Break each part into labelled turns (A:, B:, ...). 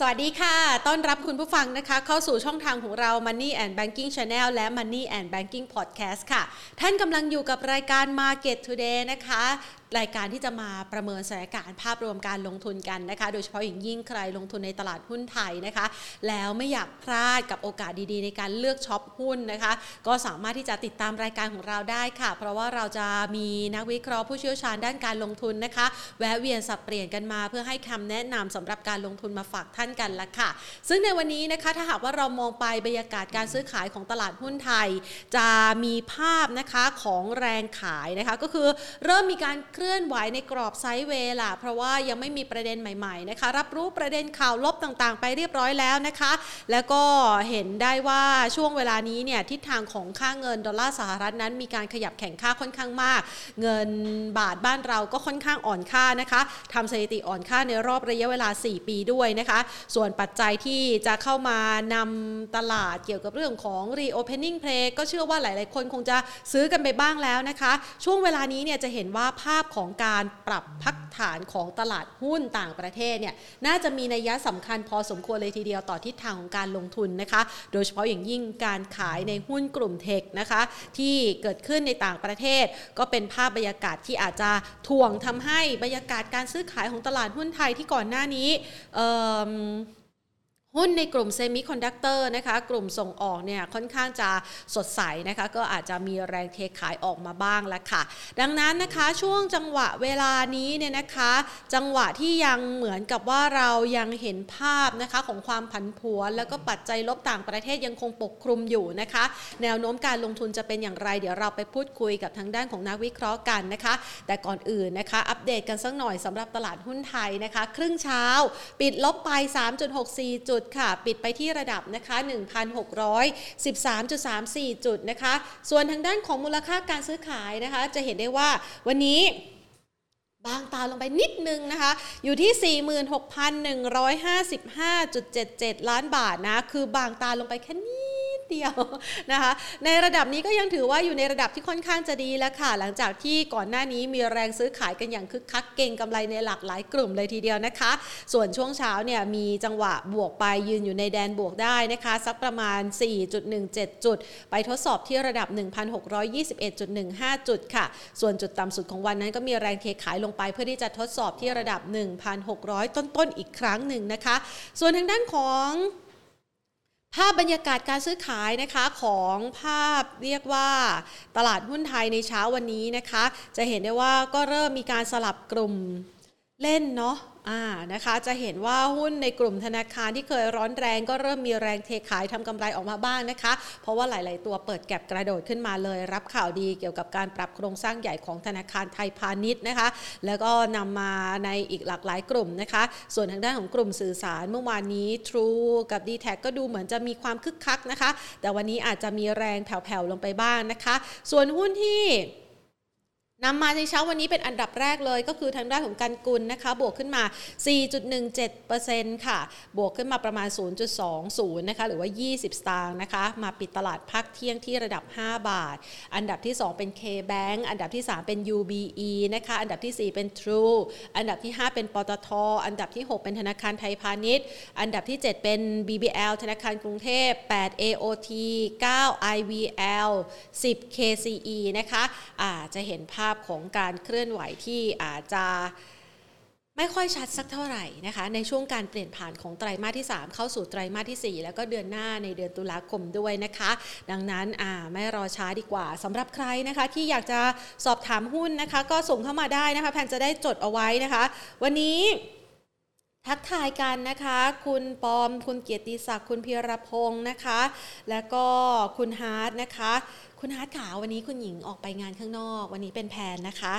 A: สวัสดีค่ะ ต้อนรับคุณผู้ฟังนะคะ เข้าสู่ช่องทางของเรา Money and Banking Channel และ Money and Banking Podcast ค่ะ ท่านกำลังอยู่กับรายการ Market Today นะคะ รายการที่จะมาประเมินสถานการณ์ภาพรวมการลงทุนกันนะคะ โดยเฉพาะอย่างยิ่งใครลงทุนในตลาดหุ้นไทยนะคะ แล้วไม่อยากพลาดกับโอกาสดีๆ ในการเลือกช็อปหุ้นนะคะ ก็สามารถที่จะติดตามรายการของเราได้ค่ะ เพราะว่าเราจะมีนักวิเคราะห์ผู้เชี่ยวชาญด้านการลงทุนนะคะ แวะเวียนสับเปลี่ยนกันมา เพื่อให้คำแนะนำสำหรับการลงทุนมาฝากท่านกันละค่ะ ซึ่งในวันนี้นะคะถ้าหากว่าเรามองไปบรรยากาศการซื้อขายของตลาดหุ้นไทย จะมีภาพนะคะของแรงขายนะคะ ก็คือเริ่มมีการเคลื่อนไหวในกรอบไซด์เวย์ล่ะเพราะว่ายังไม่มีประเด็นใหม่ๆนะคะรับรู้ประเด็นข่าวลบต่างๆ ไปเรียบร้อยแล้วนะคะ แล้วก็เห็นได้ว่าช่วงเวลานี้เนี่ยทิศทางของค่าเงินดอลลาร์สหรัฐนั้น มีการขยับแข่งค่าค่อนข้างมาก เงินบาทบ้านเราก็ค่อนข้างอ่อนค่านะคะทำสถิติอ่อนค่าในรอบระยะเวลา 4 ปีด้วยนะคะส่วนปัจจัยที่จะเข้ามานำตลาดเกี่ยวกับเรื่องของ reopening play ก็เชื่อว่าหลาย ๆ คนคงจะซื้อกันไปบ้างแล้วนะคะ ช่วงเวลานี้เนี่ยจะเห็นว่าภาพของการปรับพักฐานของตลาดหุ้นต่างประเทศเนี่ยน่าจะมีนัยยะสำคัญพอสมควรเลยทีเดียวต่อทิศทางของการลงทุนนะคะ โดยเฉพาะอย่างยิ่งการขายในหุ้นกลุ่มเทคนะคะ ที่เกิดขึ้นในต่างประเทศ ก็เป็นภาพบรรยากาศที่อาจจะถ่วงทำให้บรรยากาศการซื้อขายของตลาดหุ้นไทยที่ก่อนหน้านี้ Então, หุ้นในกลุ่มเซมิคอนดักเตอร์นะคะกลุ่มส่งออกเนี่ยค่อนข้างจะสดใสนะคะก็อาจจะมีแรงเทขายออกมาบ้างแล้วค่ะ ดังนั้นนะคะช่วงจังหวะเวลานี้เนี่ยนะคะจังหวะที่ยังเหมือนกับว่าเรายังเห็นภาพนะคะของความผันผวนแล้วก็ปัจจัยลบต่างประเทศยังคงปกคลุมอยู่นะคะ แนวโน้มการลงทุนจะเป็นอย่างไร เดี๋ยวเราไปพูดคุยกับทางด้านของนักวิเคราะห์กันนะคะ แต่ก่อนอื่นนะคะ อัปเดตกันสักหน่อยสำหรับตลาดหุ้นไทยนะคะ ครึ่งเช้า ปิดลบไป 3.64 จุดค่ะปิดไปที่ระดับนะคะ 1,613.34 จุดนะคะ ส่วนทางด้านของมูลค่าการซื้อขายนะคะ จะเห็นได้ว่าวันนี้บางตาลงไปนิดนึงนะคะ อยู่ที่ 46,155.77 ล้านบาทนะ คือบางตาลงไปแค่นี้ เดียวนะคะในระดับนี้ก็ยังถือว่าอยู่ในระดับที่ค่อนข้างจะดีแล้วค่ะ หลังจากที่ก่อนหน้านี้มีแรงซื้อขายกันอย่างคึกคักเก่งกำไรในหลากหลายกลุ่มเลยทีเดียวนะคะ ส่วนช่วงเช้าเนี่ยมีจังหวะบวกไปยืนอยู่ในแดนบวกได้นะคะ สักประมาณ 4.17 จุด ไปทดสอบที่ระดับ 1,621.15 จุดค่ะ ส่วนจุดต่ำสุดของวันนั้นก็มีแรงเทขายลงไปเพื่อที่จะทดสอบที่ระดับ 1,600 ต้นๆอีกครั้งหนึ่งนะคะ ส่วนทางด้านของ ภาพบรรยากาศการซื้อขายนะคะของภาพเรียกว่าตลาดหุ้นไทยในเช้าวันนี้นะคะ จะเห็นได้ว่าก็เริ่มมีการสลับกลุ่ม เล่นเนาะอ่านะคะจะเห็นว่าหุ้นในกลุ่มธนาคารที่เคยร้อนแรงก็เริ่มมีแรงเทขายทำกำไรออกมาบ้างนะคะ เพราะว่าหลาย ๆ ตัวเปิดแก็บกระโดดขึ้นมาเลย รับข่าวดีเกี่ยวกับการปรับโครงสร้างใหญ่ของธนาคารไทยพาณิชย์นะคะ แล้วก็นำมาในอีกหลากหลายกลุ่มนะคะ ส่วนทางด้านของกลุ่มสื่อสารเมื่อวานนี้ True กับ d t แทก็ดูเหมือนจะมีความคึกคักนะคะ แต่วันนี้อาจจะมีแรงแผ่ว ๆ ลงไปบ้างนะคะ ส่วนหุ้นที่ นำมาในเช้าวันนี้เป็นอันดับแรกเลยก็คือทางด้านของการกุลนะคะบวกขึ้นมา 4.17%ค่ะ บวกขึ้นมาประมาณ 0.20 นะคะหรือว่า 20 สตางค์นะคะ มาปิดตลาดพักเที่ยงที่ระดับ 5 บาท อันดับที่ 2 เป็น K-Bank อันดับที่ 3 เป็น UBE นะคะ อันดับที่ 4 เป็น True อันดับที่ 5 เป็นปตท อันดับที่ 6 เป็นธนาคารไทยพาณิชย์ อันดับที่ 7 เป็น BBL ธนาคารกรุงเทพ 8 AOT 9 IVL 10 KCE นะคะะจะเห็นภาพาพของการเคลื่อนไหวที่อาจจะไม่ค่อยชัดสักเท่าไหร่นะคะ ในช่วงการเปลี่ยนผ่านของไตรมาสที่ 3 เข้าสู่ไตรมาสที่ 4 แล้วก็เดือนหน้าในเดือนตุลาคมด้วยนะคะ ดังนั้นไม่รอช้าดีกว่าสำหรับใครนะคะ ที่อยากจะสอบถามหุ้นนะคะ ก็ส่งเข้ามาได้นะคะแพนจะได้จดเอาไว้นะคะ วันนี้ทักทายกันนะคะ คุณปอม คุณเกียรติศักดิ์คุณพีรพงศ์นะคะ แล้วก็คุณฮาร์ดนะคะ คุณฮาร์ดขาวันนี้คุณหญิงออกไปงานข้างนอก วันนี้เป็นแพนนะค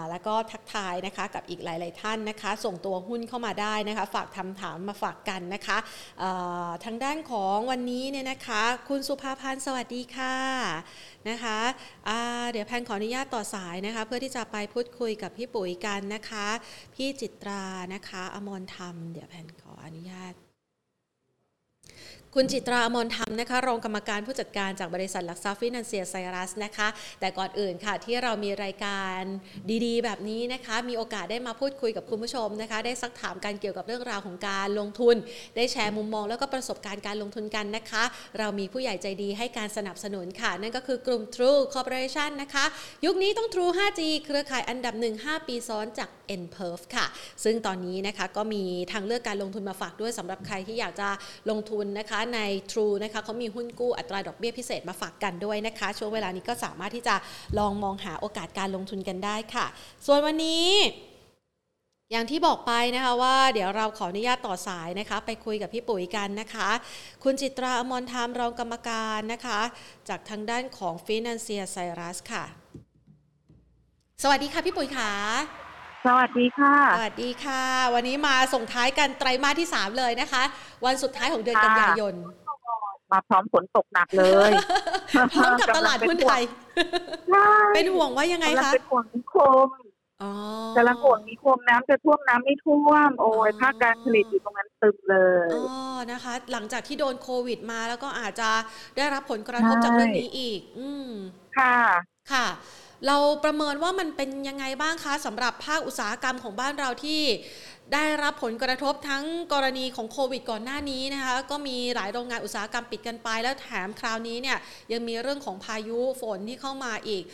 A: ะแล้วก็ทักทายนะคะกับอีกหลาย ๆ ท่านนะคะ ส่งตัวหุ้นเข้ามาได้นะคะ ฝากคำถามมาฝากกันนะคะทางด้านของวันนี้เนี่ยนะคะ คุณสุภาพันธ์สวัสดีค่ะนะคะเดี๋ยวแพนขออนุญาตต่อสายนะคะ เพื่อที่จะไปพูดคุยกับพี่ปุ๋ยกันนะคะ พี่จิตรานะคะ อมรธรรม เดี๋ยวแพนขออนุญาต คุณจิตราอมรธรรมนะคะรองกรรมการผู้จัดการจากบริษัทหลักทรัพย์ฟินแลนเซียไซรัสนะคะ แต่ก่อนอื่นค่ะที่เรามีรายการดีๆ แบบนี้นะคะ มีโอกาสได้มาพูดคุยกับคุณผู้ชมนะคะ ได้ซักถามกันเกี่ยวกับเรื่องราวของการลงทุน ได้แชร์มุมมองแล้วก็ประสบการณ์การลงทุนกันนะคะ เรามีผู้ใหญ่ใจดีให้การสนับสนุนค่ะ นั่นก็คือกลุ่ม True Corporation นะคะ ยุคนี้ต้อง True 5G เครือข่ายอันดับ 1 5 ปีซ้อนจาก n p e r f ค่ะ ซึ่งตอนนี้นะคะก็มีทางเลือกการลงทุนมาฝากด้วยสำหรับใครที่อยากจะลงทุนนะคะใน True นะคะเขามีหุ้นกู้อัตราดอกเบี้ยพิเศษมาฝากกันด้วยนะคะ ช่วงเวลานี้ก็สามารถที่จะลองมองหาโอกาสการลงทุนกันได้ค่ะ ส่วนวันนี้อย่างที่บอกไปนะคะว่าเดี๋ยวเราขออนุญาตต่อสายนะคะ ไปคุยกับพี่ปุ๋ยกันนะคะ คุณจิตราอมรธรรมรองกรรมการนะคะ จากทางด้านของ Financier Cyrus ค่ะ สวัสดีค่ะพี่ปุ๋ยขา
B: สวัสดีค่ะ
A: สวัสดีค่ะ วันนี้มาส่งท้ายกันไตรมาสที่ 3 เลยนะคะ วันสุดท้ายของเดือน
B: ค่ะ
A: กันยายน
B: มาพร้อมฝนตกหนักเลย
A: พร้อมกับตลาดหุ้นไทย
B: ใช่
A: เป็นห่วงว่ายังไง
B: กำลัง
A: คะ
B: เป็นห่วงนิคม
A: อ๋อกำ
B: ลังห่วงนิคมน้ำจะท่วมน้ำไม่ท่วม โอ้ย
A: อ๋อ
B: ภาคการผลิตอยู่ตรงนั้นตึมเลย
A: อ๋อนะคะ หลังจากที่โดนโควิดมาแล้วก็อาจจะได้รับผลกระทบ
B: ใช่
A: จากเรื่องนี้อีก อืม
B: ค่ะ
A: ค่ะ เราประเมินว่ามันเป็นยังไงบ้างคะสำหรับภาคอุตสาหกรรมของบ้านเราที่ได้รับผลกระทบทั้งกรณีของโควิดก่อนหน้านี้นะคะก็มีหลายโรงงานอุตสาหกรรมปิดกันไป แล้วแถมคราวนี้เนี่ยยังมีเรื่องของพายุฝนที่เข้ามาอีก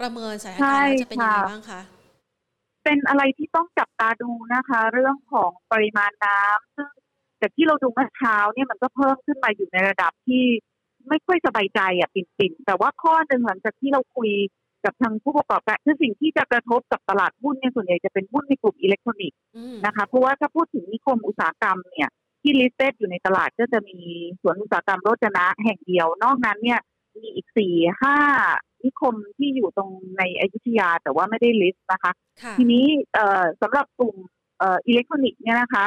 A: ประเมินสถานการณ์จะเป็นยังไงบ้างคะ
B: เป็นอะไรที่ต้องจับตาดูนะคะ เรื่องของปริมาณน้ำซึ่งจากที่เราดูเมื่อเช้าเนี่ยมันก็เพิ่มขึ้นมาอยู่ในระดับที่ไม่ค่อยสบายใจอะปิ่นๆแต่ว่าข้อหนึ่งหลังจากที่เราคุย กับทางผู้ประกอบการคือสิ่งที่จะกระทบกับตลาดหุ้นเนี่ยส่วนใหญ่จะเป็นหุ้นในกลุ่มอิเล็กทรอนิกส์
A: อืม
B: นะคะเพราะว่าถ้าพูดถึงนิคมอุตสาหกรรมเนี่ยที่ listed อยู่ในตลาดก็จะมีสวนอุตสาหกรรมโรจนะแห่งเดียว นอกนั้นเนี่ยมีอีกสี่ห้านิคมที่อยู่ตรงในอยุธยาแต่ว่าไม่ได้ list นะคะ
A: ค่ะ
B: ทีนี้เอ่อสำหรับกลุ่มเอ่ออิเล็กทรอนิกส์เนี่ยนะคะ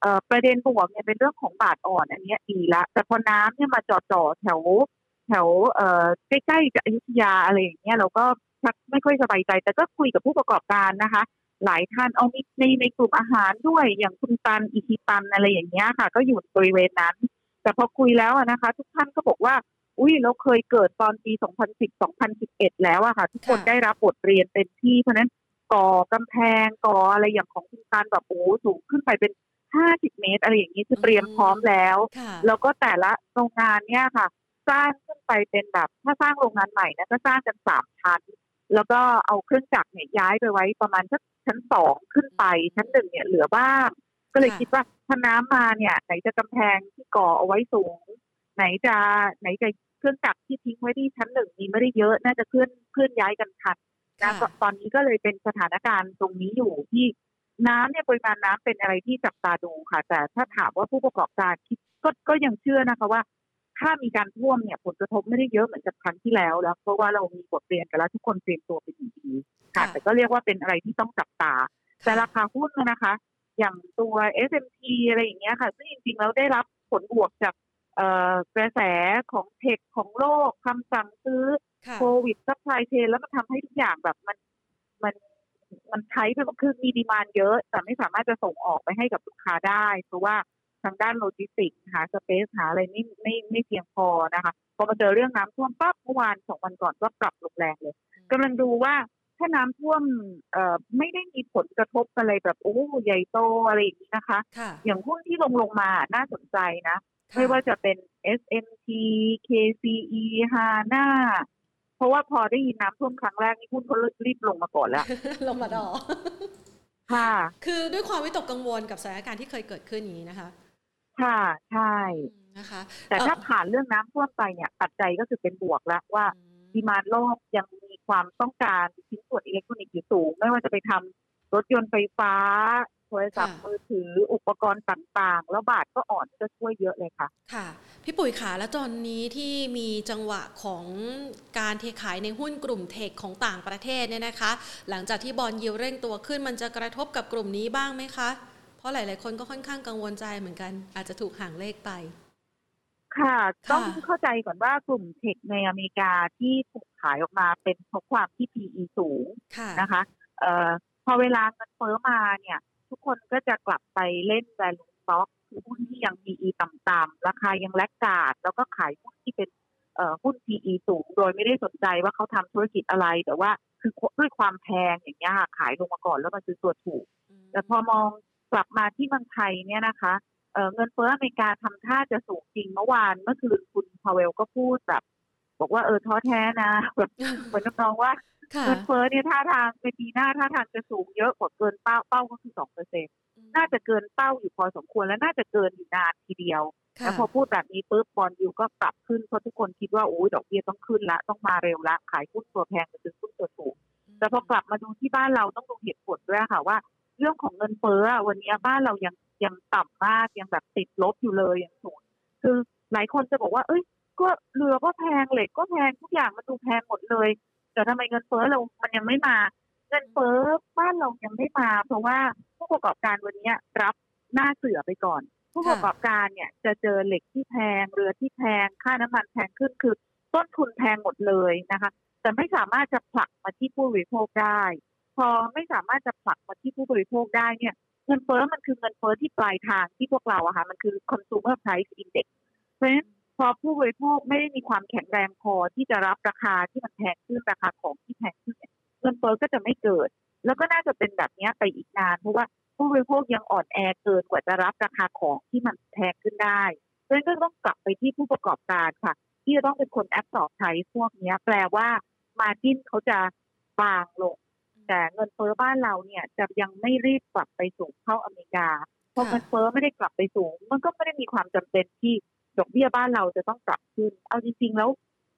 B: เอ่อประเด็นบวกเนี่ยเป็นเรื่องของบาทอ่อนอันเนี้ยดีละแต่พอน้ำเนี่ยมาจ่อๆแถวแถวเอ่อใกล้ๆกับอยุธยาอะไรอย่างเงี้ยเราก็ชักไม่ค่อยสบายใจ แต่ก็คุยกับผู้ประกอบการนะคะ หลายท่านเอามีในในกลุ่มอาหารด้วยอย่างคุณตันอิทิตันอะไรอย่างเงี้ยค่ะ ก็อยู่บริเวณนั้น แต่พอคุยแล้วอะนะคะ ทุกท่านก็บอกว่า อุ้ยเราเคยเกิดตอนปี 2010 2011 แล้วอะค่ะ ทุกคน
A: ค่ะ
B: ได้รับบทเรียนเต็มที่เพราะฉะนั้นก่อกำแพงก่ออะไรอย่างของคุณตันแบบโอ้โหสูงขึ้นไปเป็น 50 เมตร อะไรอย่างนี้คือเตรียมพร้อมแล้ว
A: ค่ะ
B: แล้วก็แต่ละโรงงานเนี่ยค่ะ สร้างขึ้นไปเป็นแบบ ถ้าสร้างโรงงานใหม่นะก็สร้างกันสามชั้น แล้วก็เอาเครื่องจักรเนี่ยย้ายไปไว้ประมาณสักชั้นสองขึ้นไป ชั้นหนึ่งเนี่ยเหลือบ้างก็เลย
A: ค่ะ
B: คิดว่าถ้าน้ำมาเนี่ย ไหนจะกำแพงที่ก่อเอาไว้สูง ไหนจะไหนจะเครื่องจักรที่ทิ้งไว้ที่ชั้นหนึ่งมีไม่ได้เยอะน่าจะเคลื่อนเคลื่อนย้ายกันทันนะ
A: ค่ะ
B: ก็ตอนนี้ก็เลยเป็นสถานการณ์ตรงนี้อยู่ที่น้ำเนี่ยปริมาณน้ำเป็นอะไรที่จับตาดูค่ะ แต่ถ้าถามว่าผู้ประกอบการคิดก็ก็ยังเชื่อนะคะว่า ถ้ามีการท่วมเนี่ยผลกระทบไม่ได้เยอะเหมือนกับครั้งที่แล้วแล้ว เพราะว่าเรามีบทเรียนกันแล้วทุกคนเตรียมตัวเป็นอย่างดีค่ะ
A: ค่ะ
B: แต่ก็เรียกว่าเป็นอะไรที่ต้องจับตา แต่ราคาหุ้นนะคะ อย่างตัว S&P อะไรอย่างเงี้ยค่ะ ซึ่งจริงๆแล้วได้รับผลบวกจากเอ่อกระแสของ tech ของโลกคำสั่งซื้อ
A: ค่ะ
B: โควิด supply chain แล้วมันทำให้ทุกอย่างแบบมันมันมันช้าไปหมดคือมี demand เยอะ แต่ไม่สามารถจะส่งออกไปให้กับลูกค้าได้ เพราะว่า ทางด้านโลจิสติกส์หา space หาอะไรไม่ไม่ไม่เพียงพอนะคะพอมาเจอเรื่องน้ำท่วมปั๊บเมื่อวานสองวันก่อนก็ปรับลงแรงเลยกำลังดูว่าถ้าน้ำท่วมเอ่อไม่ได้มีผลกระทบอะไรแบบโอ้ใหญ่โตอะไรอย่างนี้นะคะ
A: ค่ะ
B: อย่างหุ้นที่ลงลงมาน่าสนใจนะ
A: ค่ะ
B: ไม่ว่าจะเป็น SMT KCE HANA เพราะว่าพอได้ยินน้ำท่วมครั้งแรกนี่หุ้นเขารีบลงมาก่อนแล้ว
A: ลงมาดอ
B: ค่ะ
A: คือด้วยความวิตกกังวลกับสถานการณ์ที่เคยเกิดขึ้นอย่างนี้นะคะ
B: ค่ะใช่
A: นะคะ
B: แต่ถ้า
A: เอ่อ
B: ผ่านเรื่องน้ำท่วมไปเนี่ยปัจจัยก็คือเป็นบวกแล้วว่าดีมานโลกยังมีความต้องการชิ้นส่วนอิเล็กทรอนิกส์อยู่สูง ไม่ว่าจะไปทำรถยนต์ไฟฟ้าโทรศัพท์มือถืออุปกรณ์ต่างๆ แล้วบาทก็อ่อนก็ช่วยเยอะเลยค่ะ
A: ค่ะ พี่ปุ๋ยขาแล้วตอนนี้ที่มีจังหวะของการเทขายในหุ้นกลุ่มเทคของต่างประเทศเนี่ยนะคะ หลังจากที่บอลยิวเร่งตัวขึ้นมันจะกระทบกับกลุ่มนี้บ้างไหมคะ เพราะหลาย ๆ คนก็ค่อนข้างกังวลใจเหมือนกัน อาจจะถูกห่างเลขไป
B: ค่ะ
A: ค่ะ
B: ต้องเข้าใจก่อนว่ากลุ่มเทคในอเมริกาที่ถูกขายออกมาเป็นเพราะความที่ PE สูง
A: ค่ะ
B: นะคะเอ่อพอเวลาเงินเฟ้อมาเนี่ย ทุกคนก็จะกลับไปเล่น value stock คือหุ้นที่ยัง PE ต่ำๆราคายังแลกกาด แล้วก็ขายหุ้นที่เป็นหุ้น PE สูง โดยไม่ได้สนใจว่าเขาทำธุรกิจอะไร แต่ว่าคือด้วยความแพงอย่างเงี้ยขายลงมาก่อนแล้วมาซื้อตัวถูก แต่พอมอง กลับมาที่เมืองไทยเนี่ยนะคะเงินเฟ้ออเมริกาทำท่าจะสูงจริงเมื่อวานเมื่อคืนคุณพาเวลก็พูดแบบบอกว่าเออท้อแท้นะแบบเหมือนน้องว่าเงินเฟ้อเนี่ยท่าทางในปีหน้าท่าทางจะสูงเยอะกว่าเกินเป้าเป้าก็คือสองเปอร์เซ็นต์น่าจะเกินเป้าอยู่พอสมควรและน่าจะเกินอยู่นานทีเดียวแล้วพอพูดแบบนี้ปุ๊บบอลยูก็ปรับขึ้นเพราะทุกคนคิดว่าโอ้ยดอกเบี้ยต้องขึ้นละต้องมาเร็วละขายหุ้นตัวแพงจะซื้อหุ้นตัวถูกแต่พอกลับมาดูที่บ้านเราต้องดูเหตุผลด้วยค่ะว่า เรื่องของเงินเฟ้อวันนี้บ้านเรายังยังต่ำมากยังแบบติดลบอยู่เลยอย่างสูงคือหลายคนจะบอกว่า เอ้ย ก็เรือก็แพงเหล็กก็แพงทุกอย่างมันดูแพงหมดเลย แต่ทำไมเงินเฟ้อเรา มันยังไม่มา เงินเฟ้อบ้านเรายังไม่มา เพราะว่าผู้ประกอบการวันนี้รับหน้าเสือไปก่อน ผู้ประกอบการเนี่ยจะเจอเหล็กที่แพงเรือที่แพงค่าน้ำมันแพงขึ้นคือต้นทุนแพงหมดเลยนะคะ แต่ไม่สามารถจะผลักมาที่ผู้บริโภคได้ อไม่สามารถจะผลักมาที่ผู้บริโภคได้เนี่ยเงินเฟ้อมันคือเงินเฟ้อที่ปลายทางที่พวกเราอะค่ะมันคือ consumer price index เพราะฉะนั้นพอผู้บริโภคไม่ได้มีความแข็งแรงพอที่จะรับราคาที่มันแพงขึ้นราคาของที่แพงขึ้นเงินเฟ้อก็จะไม่เกิด แล้วก็น่าจะเป็นแบบนี้ไปอีกนาน เพราะว่าผู้บริโภคยังอ่อนแอเกินกว่าจะรับราคาของที่มันแพงขึ้นได้เพราะฉะนั้นก็ต้องกลับไปที่ผู้ประกอบการค่ะ ที่จะต้องเป็นคนแอปสอบใช้พวกนี้แปลว่ามาจิ้นเขาจะบางลง แต่เงินเฟ้อบ้านเราเนี่ยจะยังไม่รีบกลับไปสูงเท่าอเมริกาพอเงินเฟ้อไม่ได้กลับไปสูง มันก็ไม่ได้มีความจำเป็นที่ดอกเบี้ยบ้านเราจะต้องปรับขึ้น เอาจริงๆ แล้ว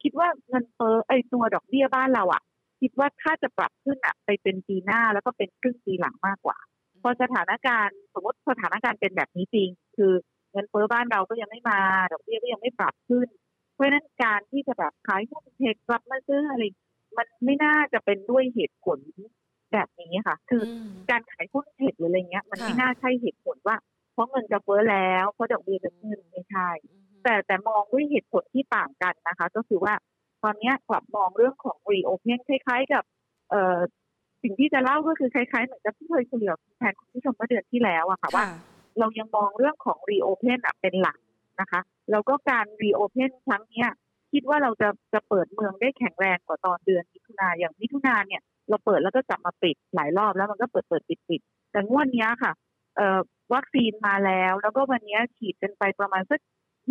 B: คิดว่าเงินเฟ้อไอตัวดอกเบี้ยบ้านเราอะคิดว่าถ้าจะปรับขึ้นอะไปเป็นปีหน้าแล้วก็เป็นครึ่งปีหลังมากกว่า พอสถานการณ์สมมติสถานการณ์เป็นแบบนี้จริง คือเงินเฟ้อบ้านเราก็ยังไม่มา ดอกเบี้ยก็ยังไม่ปรับขึ้น เพราะฉะนั้นการที่จะแบบขายหุ้นเทคกลับมาซื้ออะไรมันไม่น่าจะเป็นด้วยเหตุผล แบบนี้ค่ะ คือการขายหุ้นเทคหรืออะไรเงี้ย มันไม่น่าใช่เหตุผลว่า เพราะเงินจะเฟ้อแล้วเพราะดอกเบี้ยจะขึ้นไม่ใช่ แต่แต่มองด้วยเหตุผลที่ต่างกันนะคะ ก็คือว่าตอนนี้กลับมองเรื่องของ reopen คล้าย ๆ กับเอ่อสิ่งที่จะเล่าก็คือคล้ายๆเหมือนกับที่เคยคุยกับแทนคุณผู้ชมเมื่อเดือนที่แล้วอะค่ะว่า เรายังมองเรื่องของ reopen เป็นหลักนะคะ แล้วก็การ reopen ครั้งนี้คิดว่าเราจะจะเปิดเมืองได้แข็งแรงกว่าตอนเดือนมิถุนาอย่างมิถุนาเนี่ย เราเปิดแล้วก็กลับมาปิดหลายรอบแล้วมันก็เปิดเปิดปิดปิดแต่งวดนี้ค่ะเอ่อวัคซีนมาแล้ว แล้วก็วันนี้ฉีดกันไปประมาณสัก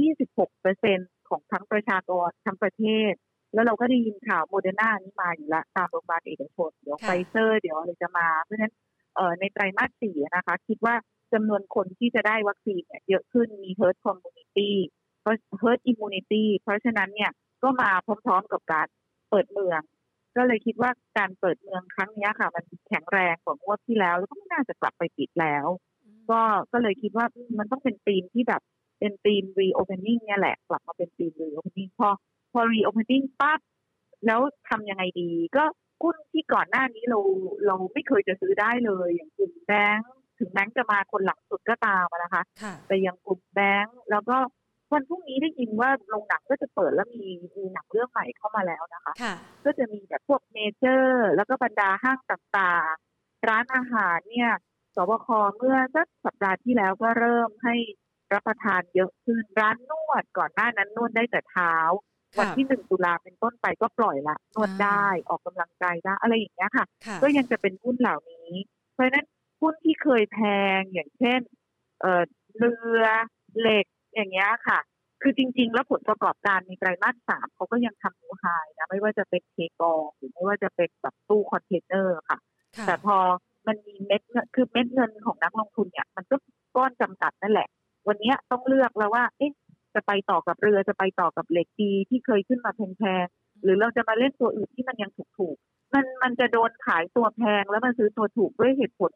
B: 26เปอร์เซ็นของทั้งประชากรทั้งประเทศ แล้วเราก็ได้ยินข่าวโมเดอร์นานี่มาอยู่แล้วตามโรงพยาบาลเอกชนเดี๋ยวไฟเซอร์เดี๋ยวอะไรจะมาเพราะฉะนั้นเอ่อในไตรมาสสี่นะคะ คิดว่าจำนวนคนที่จะได้วัคซีนเนี่ยเยอะขึ้นมี herd community เพราะ herd immunity เพราะฉะนั้นเนี่ยก็มาพร้อมๆกับการเปิดเมือง ก็เลยคิดว่าการเปิดเมืองครั้งนี้ค่ะ มันแข็งแรงกว่างวดที่แล้ว แล้วก็ไม่น่าจะกลับไปปิดแล้ว ก็ก็เลยคิดว่ามันต้องเป็นธีมที่แบบเป็นธีม reopening เนี่ยแหละ กลับมาเป็นธีม reopening พอพอ reopening ปั๊บแล้วทำยังไงดี ก็หุ้นที่ก่อนหน้านี้เราเราไม่เคยจะซื้อได้เลย อย่างกลุ่มแบงค์ถึงแบงค์จะมาคนหลังสุดก็ตามนะคะ แต่อย่างกลุ่มแบงค์แล้วก็ วันพรุ่งนี้ได้ยินว่าโรงหนังก็จะเปิดแล้วมีมีหนังเรื่องใหม่เข้ามาแล้วนะคะ ก็จะมีแบบพวกเมเจอร์ แล้วก็บรรดาห้างต่างๆ ร้านอาหารเนี่ยสบคเมื่อสักสัปดาห์ที่แล้วก็เริ่มให้รับประทานเยอะขึ้นร้านนวดก่อนหน้านั้นนวดได้แต่เท้า วันที่หนึ่งตุลาเป็นต้นไปก็ปล่อยละนวดได้ออกกำลังกายได้อะไรอย่างเงี้ยค่ะ ก็ยังจะเป็นหุ้นเหล่านี้ เพราะฉะนั้นหุ้นที่เคยแพงอย่างเช่น เอ่อเรือเหล็ก อย่างเงี้ยค่ะ คือจริง ๆ แล้วผลประกอบการในไตรมาสสามเขาก็ยังทำ new high นะไม่ว่าจะเป็นเทกองหรือไม่ว่าจะเป็นแบบตู้คอนเทนเนอร์ค่ะ แต่พอมันมีเม็ดคือเม็ดเงินของนักลงทุนเนี่ย มันก็ก้อนจำกัดนั่นแหละ วันนี้ต้องเลือกแล้วว่า เอ๊ะจะไปต่อกับเรือจะไปต่อกับเหล็กดีที่เคยขึ้นมาแพงๆหรือเราจะมาเล่นตัวอื่นที่มันยังถูกๆมันมันจะโดนขายตัวแพงแล้วมาซื้อตัวถูกด้วยเหตุผล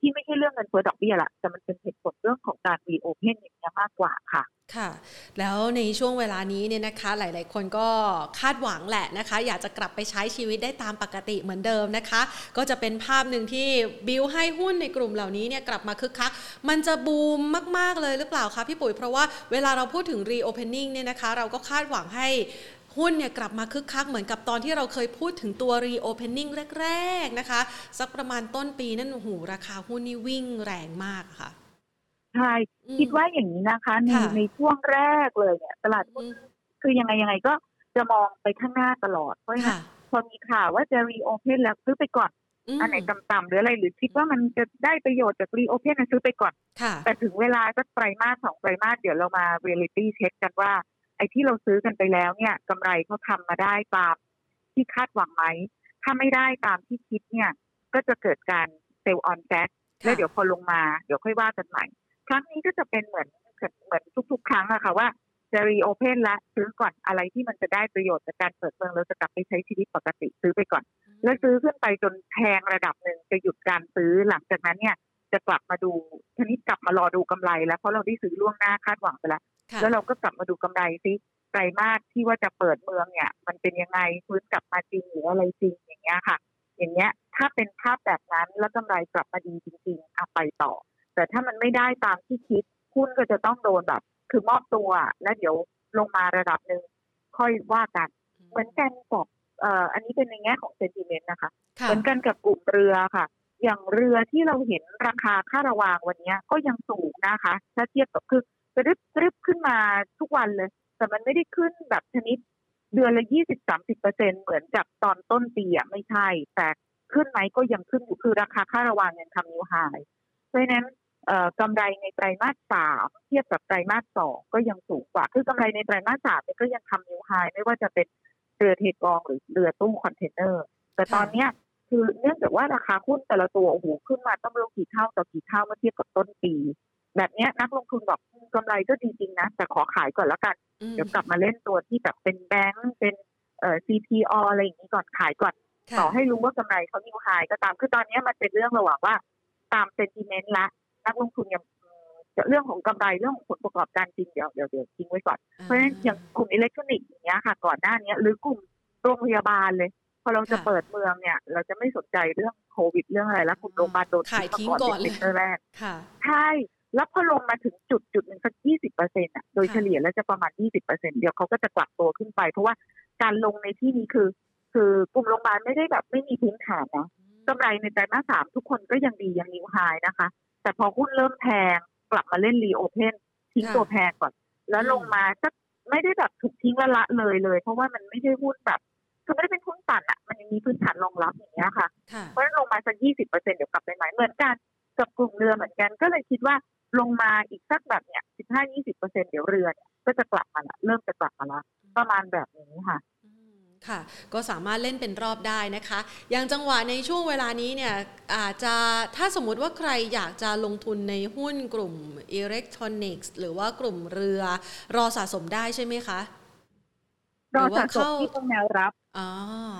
B: ที่ไม่ใช่เรื่องเงินเฟ้อดอกเบี้ยละแต่มันเป็นเหตุผลเรื่องของการรีโอเพนอย่างนี้มากกว่าค่ะ
A: ค่ะแล้วในช่วงเวลานี้เนี่ยนะคะหลาย ๆ คนก็คาดหวังแหละนะคะ อยากจะกลับไปใช้ชีวิตได้ตามปกติเหมือนเดิมนะคะ ก็จะเป็นภาพหนึ่งที่บิวให้หุ้นในกลุ่มเหล่านี้เนี่ยกลับมาคึกคักมันจะบูมมาก ๆ เลยหรือเปล่าคะพี่ปุ๋ยเพราะว่าเวลาเราพูดถึง reopening เนี่ยนะคะ เราก็คาดหวังให้ หุ้นเนี่ยกลับมาคึกคักเหมือนกับตอนที่เราเคยพูดถึงตัว reopening แรก ๆ นะคะ สักประมาณต้นปีนั่นโอ้โหราคาหุ้นนี่วิ่งแรงมากค่ะ
B: ใช่
A: อืม
B: คิดว่าอย่างนี้นะคะใน
A: ค่ะ
B: ในช่วงแรกเลยเนี่ยตลาดหุ้น
A: อืม
B: คือยังไงยังไงก็จะมองไปข้างหน้าตลอดเพราะฉะนั้
A: ค่ะ
B: พอมีข่าวว่าจะ reopen แล้วซื้อไปก่อน
A: ม
B: อันไหนต่ำๆหรืออะไรหรือคิดว่ามันจะได้ประโยชน์จาก reopen นะซื้อไปก่อน
A: ค่ะ
B: แต่ถึงเวลาก็ไตรมาสสองไตรมาสเดี๋ยวเรามา reality check กันว่า ไอ้ที่เราซื้อกันไปแล้วเนี่ยกำไรเขาทำมาได้ตามที่คาดหวังไหมถ้าไม่ได้ตามที่คิดเนี่ย ก็จะเกิดการเซลล์ออนแจ็คแล้วเดี๋ยวพอลงมาเดี๋ยวค่อยว่ากันใหม่ ครั้งนี้ก็จะเป็นเหมือนเหมือนทุก ๆ ครั้งอะค่ะว่าจะรีโอเพนละซื้อก่อนอะไรที่มันจะได้ประโยชน์จากการเปิดเมืองเราจะกลับไปใช้ชีวิตปกติซื้อไปก่อน แล้วซื้อขึ้นไปจนแพงระดับหนึ่งจะหยุดการซื้อหลังจากนั้นเนี่ยจะกลับมาดูทีนี้กลับมารอดูกำไรแล้วเพราะเราได้ซื้อล่วงหน้าคาดหวังไปแล้ว
A: ค่ะ
B: แล้วเราก็กลับมาดูกำไรซิไตรมาสที่ว่าจะเปิดเมืองเนี่ย มันเป็นยังไงฟื้นกลับมาจริงหรืออะไรจริงอย่างเงี้ยค่ะ อย่างเงี้ยถ้าเป็นภาพแบบนั้นแล้วกำไรกลับมาดีจริงๆเอาไปต่อ แต่ถ้ามันไม่ได้ตามที่คิดหุ้นก็จะต้องโดนแบบ คือมอบตัวแล้วเดี๋ยวลงมาระดับหนึ่งค่อยว่ากันเหมือนกันกับเอ่ออันนี้เป็นในแง่ของเซนติเมนต์นะคะ
A: ค่ะ
B: เหมือนกันกับกลุ่มเรือค่ะ อย่างเรือที่เราเห็นราคาค่าระวางวันเนี้ยก็ยังสูงนะคะ ถ้าเทียบกับคือ กระดึบกระดึบขึ้นมาทุกวันเลย แต่มันไม่ได้ขึ้นแบบชนิดเดือนละยี่สิบสามสิบเปอร์เซ็นเหมือนกับตอนต้นปีอะไม่ใช่ แต่ขึ้นไหมก็ยังขึ้นอยู่คือราคาค่าระวางยังทำ new high เพราะฉะนั้นเอ่อกำไรในไตรมาสสามเทียบกับไตรมาสสองก็ยังสูงกว่า คือกำไรในไตรมาสสามเนี่ยก็ยังทำ new high ไม่ว่าจะเป็นเรือเทกองหรือเรือตู้คอนเทนเนอร์ แต่ตอนเนี้ยคือเนื่องจากว่าราคาหุ้นแต่ละตัวโอ้โหขึ้นมาไม่รู้กี่เท่าต่อกี่เท่าเมื่อเทียบกับต้นปี แบบเนี้ยนักลงทุนบอกอืมกำไรก็ดีจริงนะ แต่ขอขายก่อนแล้วกัน
A: อืม
B: เดี๋ยวกลับมาเล่นตัวที่แบบเป็นแบงก์เป็นเอ่อ CPO อะไรอย่างนี้ก่อนขายก่อน
A: ค่ะ
B: ต่อให้รู้ว่ากำไรเขา new high ก็ตามคือตอนเนี้ยมันเป็นเรื่องระหว่างว่าตาม sentiment ละ นักลงทุนยังอืมเรื่องของกำไรเรื่องของผลประกอบการจริงเดี๋ยวเดี๋ยวเดี๋ยวทิ้งไว้ก่อน เพราะฉะนั้นอย่างกลุ่มอิเล็กทรอนิกส์อย่างเงี้ยค่ะ ก่อนหน้าเนี้ยหรือกลุ่มโรงพยาบาลเลย พอเราจะ
A: ค่ะ
B: เปิดเมืองเนี่ย เราจะไม่สนใจเรื่องโควิดเรื่องอะไรแล้วกลุ่มโรงพยาบาลโดน
A: ขายทิ้งก่อนเลย
B: เป็น sector แรก
A: ค่ะ
B: ใช่ แล้วพอลงมาถึงจุดจุดหนึ่งสักยี่สิบเปอร์เซ็นต์อะโดย
A: ค่ะ
B: เฉลี่ยแล้วจะประมาณยี่สิบเปอร์เซ็นต์เดี๋ยวเขาก็จะกลับตัวขึ้นไป เพราะว่าการลงในที่นี้คือ คือกลุ่มโรงพยาบาลไม่ได้แบบไม่มีพื้นฐานนะกำไรในไตรมาสสามทุกคนก็ยังดียังนิวไฮนะคะ แต่พอหุ้นเริ่มแพงกลับมาเล่นรีโอเพนทิ้ง
A: ค่ะ
B: ตัวแพงก่อน แล้วลงมาสักไม่ได้แบบถูกทิ้งละละเลยเลย เพราะว่ามันไม่ใช่หุ้นแบบคือไม่ได้เป็นหุ้นปั่นอะมันยังมีพื้นฐานรองรับอย่างเงี้ยค่ะ
A: ค่ะ
B: เพราะฉะนั้นลงมาสักยี่สิบเปอร์เซ็นเดี๋ยวกลับไปใหม่เหมือนกันกับกลุ่มเรือเหมือนกันก็เลยคิดว่า ลงมาอีกสักแบบเนี้ยสิบห้ายี่สิบเปอร์เซ็นเดี๋ยวเรือเนี่ยก็จะกลับมาละเริ่มจะกลับมาละประมาณแบบนี้ค่ะ
A: อืมค่ะก็สามารถเล่นเป็นรอบได้นะคะ อย่างจังหวะในช่วงเวลานี้เนี่ยอาจจะถ้าสมมุติว่าใครอยากจะลงทุนในหุ้นกลุ่มอิเล็กทรอนิกส์หรือว่ากลุ่มเรือรอสะสมได้ใช่ไหมคะ
B: รอ
A: หรือว่า
B: สะสม
A: เข้า
B: ที่ตรงแนวรับ
A: อ๋อ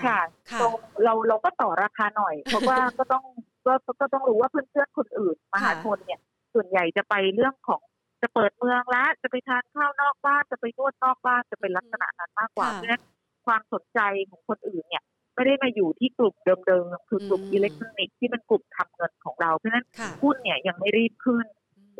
B: ค่ะ
A: ค่ะ
B: ตรงเราเราก็ต่อราคาหน่อย เพราะว่าก็ต้องก็ก็ต้องรู้ว่าเพื่อนๆคนอื่นมหาชนเนี่ย ส่วนใหญ่จะไปเรื่องของจะเปิดเมืองละจะไปทานข้าวนอกบ้านจะไปนวดนอกบ้านจะเป็นลักษณะนั้นมากกว่า
A: ค่ะ
B: เพราะฉะนั้นความสนใจของคนอื่นเนี่ยไม่ได้มาอยู่ที่กลุ่มเดิมๆคือกลุ่ม
A: อืม
B: อิเล็กทรอนิกส์ที่เป็นกลุ่มทำเงินของเรา เพราะฉะนั้น
A: ค่ะ
B: หุ้นเนี่ยยังไม่รีบขึ้น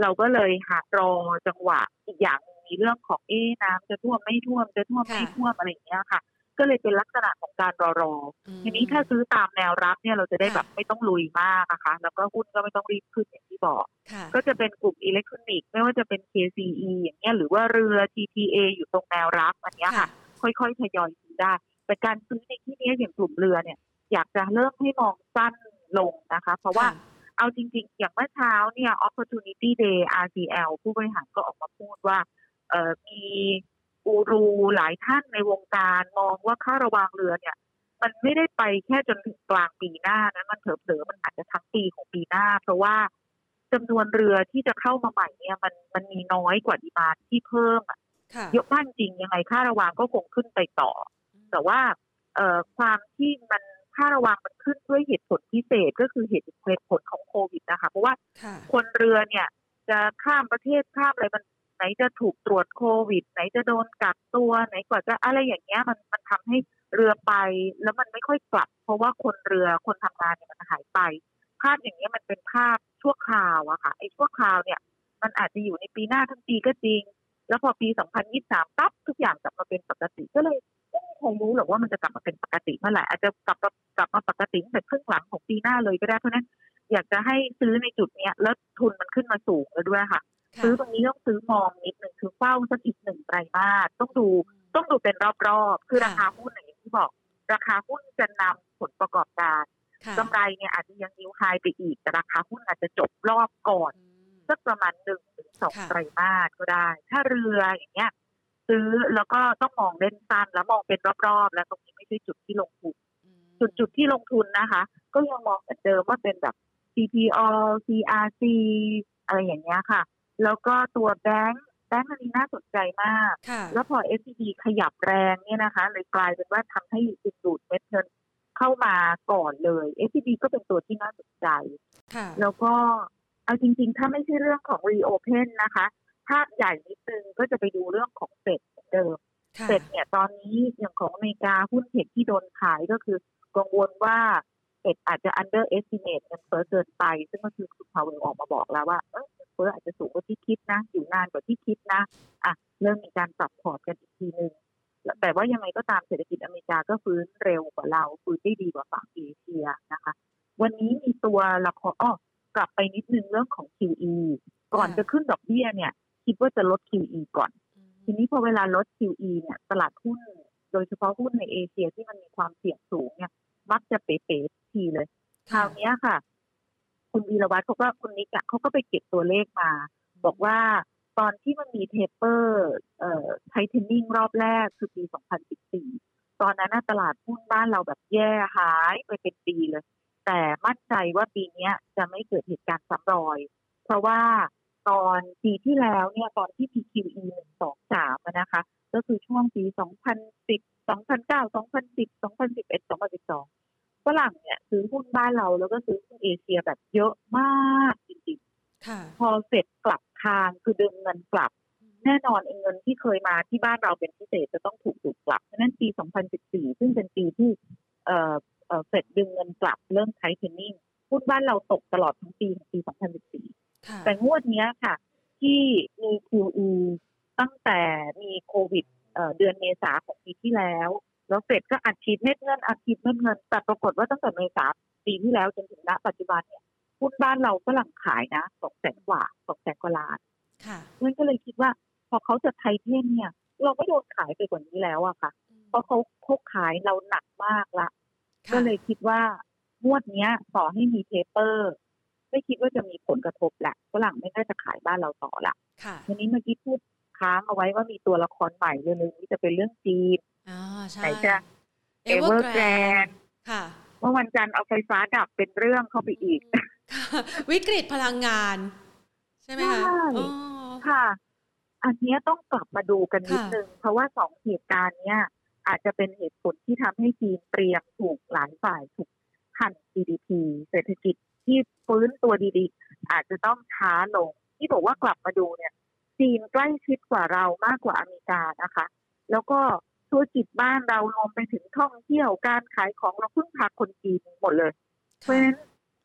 B: เราก็เลยหารอจังหวะอีกอย่างหนึ่งมีเรื่องของเอ๊ะน้ำจะท่วมไม่ท่วมจะท่วมไม่
A: ค่ะ
B: ท่วมอะไรอย่างเงี้ยค่ะ ก็เลยเป็นลักษณะของการรอรอ
A: อืม
B: ทีนี้ถ้าซื้อตามแนวรับเนี่ยเราจะได้
A: ค่ะ
B: แบบไม่ต้องลุยมากนะคะ แล้วก็หุ้นก็ไม่ต้องรีบขึ้นอย่างที่บอก
A: ค่ะ
B: ก็จะเป็นกลุ่มอิเล็กทรอนิกส์ไม่ว่าจะเป็น KCE อย่างเงี้ยหรือว่าเรือ TPA อยู่ตรงแนวรับอันเนี้ยค่ะ ค่อยๆทยอยซื้อได้ แต่การซื้อในที่นี้อย่างกลุ่มเรือเนี่ย อยากจะเริ่มให้มองสั้นลงนะคะ เพราะว่า
A: ค่
B: เอาจริง ๆ อย่างเมื่อเช้าเนี่ย opportunity day RCL ผู้บริหารก็ออกมาพูดว่าเอ่อมี กูรูหลายท่านในวงการมองว่าค่าระวางเรือเนี่ย มันไม่ได้ไปแค่จนถึงกลางปีหน้านะมันเผลอๆมันอาจจะทั้งปีของปีหน้า เพราะว่าจำนวนเรือที่จะเข้ามาใหม่เนี่ย มันมันมีน้อยกว่าดีมานที่เพิ่มอะ
A: ค่ะ
B: เยอะมากจริงยังไงค่าระวางก็คงขึ้นไปต่อ แต่ว่าเอ่อความที่มันค่าระวางมันขึ้นด้วยเหตุผลพิเศษก็คือเหตุเหตุผลของโควิดนะคะ เพราะว่า
A: ค่ะ
B: คนเรือเนี่ยจะข้ามประเทศข้ามอะไรมัน ไหนจะถูกตรวจโควิด ไหนจะโดนกักตัวไหนกว่าจะอะไรอย่างเงี้ยมันมันทำให้เรือไป แล้วมันไม่ค่อยกลับ เพราะว่าคนเรือคนทำงานเนี่ยมันหายไปภาพอย่างเงี้ยมันเป็นภาพชั่วคราวอะค่ะไอ้ชั่วคราวเนี่ย มันอาจจะอยู่ในปีหน้าทั้งปีก็จริง แล้วพอปี 2023ปั๊บทุกอย่างกลับมาเป็นปกติก็เลยไม่มีใครรู้หรอกว่ามันจะกลับมาเป็นปกติเมื่อไหร่อาจจะกลับมากลับมาปกติแต่ครึ่งหลังของปีหน้าเลยก็ได้เพราะนั้นอยากจะให้ซื้อในจุดเนี้ยแล้วทุนมันขึ้นมาสูงแล้วด้วยค่ะ ซื้อตรงนี้ต้องซื้อมองนิดหนึ่งคือเฝ้าสักอีกหนึ่งไตรมาสต้องดูต้องดูเป็นรอบๆ คือ
A: ค่ะ
B: ราคาหุ้นอย่างที่บอก ราคาหุ้นจะนำผลประกอบการ
A: ค่ะ
B: กำไรเนี่ยอาจจะยังนิวไฮไปอีก แต่ราคาหุ้นอาจจะจบรอบก่อน
A: อืม
B: สักประมาณหนึ่งถึงสอง
A: ค่ะ
B: ไตรมาสก็ได้ ถ้าเรืออย่างเงี้ยซื้อแล้วก็ต้องมองเล่นสั้นแล้วมองเป็นรอบๆ แล้วตรงนี้ไม่ใช่จุดที่ลงทุน
A: อืม
B: จุดจุดที่ลงทุนนะคะ ก็ยังมองเหมือนเดิมว่าเป็นแบบ CPO CRC อะไรอย่างเงี้ยค่ะ แล้วก็ตัวแบงก์แบงก์อันนี้น่าสนใจมาก
A: ค่ะ
B: แล้วพอ SCB ขยับแรงเนี่ยนะคะ เลยกลายเป็นว่าทำให้ดึงดูดเม็ดเงินเข้ามาก่อนเลย SCB ก็เป็นตัวที่น่าสนใจ
A: ค่ะ
B: แล้วก็เอาจริง ๆ ถ้าไม่ใช่เรื่องของ reopen นะคะภาพใหญ่นิดนึงก็จะไปดูเรื่องของเฟดเหมือนเดิม
A: ค่ะ
B: เฟดเนี่ยตอนนี้อย่างของอเมริกาหุ้นเทคที่โดนขายก็คือกังวลว่าเฟดอาจจะ underestimate เงินเฟ้อเกินไป ซึ่งก็คือคุณพาวเวลออกมาบอกแล้วว่าเอ้ยเงินเฟ้ออาจจะสูงกว่าที่คิดนะ อยู่นานกว่าที่คิดนะอะเริ่มมีการปรับพอร์ตกันอีกทีนึงแต่ว่ายังไงก็ตามเศรษฐกิจอเมริกาก็ฟื้นเร็วกว่าเรา ฟื้นได้ดีกว่าฝั่งเอเชียนะคะ วันนี้มีตัวละครอ้อกลับไปนิดนึงเรื่องของ QE ก่อนจะขึ้นดอกเบี้ยเนี่ย คิดว่าจะลด QE ก่อน
A: อืม
B: ทีนี้พอเวลาลด QE เนี่ยตลาดหุ้นโดยเฉพาะหุ้นในเอเชียที่มันมีความเสี่ยงสูงเนี่ย มักจะเป๋ๆทุกทีเลย คราวเนี้ยค่ะ คุณวีรวัตรเขาก็คุณนิกอะเขาก็ไปเก็บตัวเลขมา บอกว่าตอนที่มันมี taper เอ่อ tightening รอบแรกคือปี 2014 ตอนนั้นน่ะตลาดหุ้นบ้านเราแบบแย่หายไปเป็นปีเลย แต่มั่นใจว่าปีเนี้ยจะไม่เกิดเหตุการณ์ซ้ำรอย เพราะว่าตอนปีที่แล้วเนี่ยตอนที่ PQE หนึ่งสองสามนะคะ ก็คือช่วงปี 2010 2009 2010 2011 2012 ฝรั่งเนี่ยซื้อหุ้นบ้านเราแล้วก็ซื้อหุ้นเอเชียแบบเยอะมากจริง
A: ค่ะ
B: ๆพอเสร็จกลับทางคือดึงเงินกลับ แน่นอนไอ้เงินที่เคยมาที่บ้านเราเป็นพิเศษจะต้องถูกดูดกลับเพราะฉะนั้นปี 2014 ซึ่งเป็นปีที่เอ่อเอ่อเฟดดึงเงินกลับเริ่มใช้เทนนิ่งหุ้นบ้านเราตกตลอดทั้งปีของปี 2014
A: ค่ะ
B: แต่งวดเนี้ยค่ะ ที่มี QE ตั้งแต่มีโควิดเอ่อเดือนเมษาของปีที่แล้ว แล้วเฟดก็อัดฉีดเม็ดเงินอัดฉีดเม็ดเงิน แต่ปรากฏว่าตั้งแต่เมษาปีที่แล้วจนถึงณปัจจุบันเนี่ยหุ้นบ้านเราฝรั่งขายนะสองแสนกว่าสองแสนกว่าล้าน
A: ค่ะ
B: นั่นก็เลยคิดว่า พอเขาจะไทเทนเนี่ย เราไม่โดนขายไปกว่านี้แล้วอะค่ะ เพราะเขาเขาขายเราหนักมากละ
A: ค่ะ
B: ก็เลยคิดว่างวดเนี้ยต่อให้มีเทปเปอร์ ไม่คิดว่าจะมีผลกระทบแหละฝรั่งไม่น่าจะขายบ้านเราต่อละ
A: ค่ะ
B: ทีนี้เมื่อกี้พูดค้างเอาไว้ว่ามีตัวละครใหม่เรื่องนึงที่จะเป็นเรื่องจีน
A: อ๋อใช่
B: ไหนจะ
A: Evergrande ค่ะ
B: เมื่อวันจันทร์เอาไฟฟ้าดับเป็นเรื่องเข้าไปอีก
A: ค่ะวิกฤตพลังงาน ใช่ไหมคะ
B: ใช่
A: อ๋อ
B: ค่ะ อันเนี้ยต้องกลับมาดูกันนิด
A: ค่ะ
B: นึง เพราะว่าสองเหตุการณ์เนี้ย อาจจะเป็นเหตุผลที่ทำให้จีนเตรียมถูกหลายฝ่ายถูกหั่น GDP เศรษฐกิจที่ฟื้นตัวดีๆ อาจจะต้องช้าลง ที่บอกว่ากลับมาดูเนี่ย จีนใกล้ชิดกว่าเรามากกว่าอเมริกานะคะ แล้วก็ ธุรกิจบ้านเรารวมไปถึงท่องเที่ยวการขายของเราพึ่งพาคนจีนหมดเลย เพราะฉะนั้น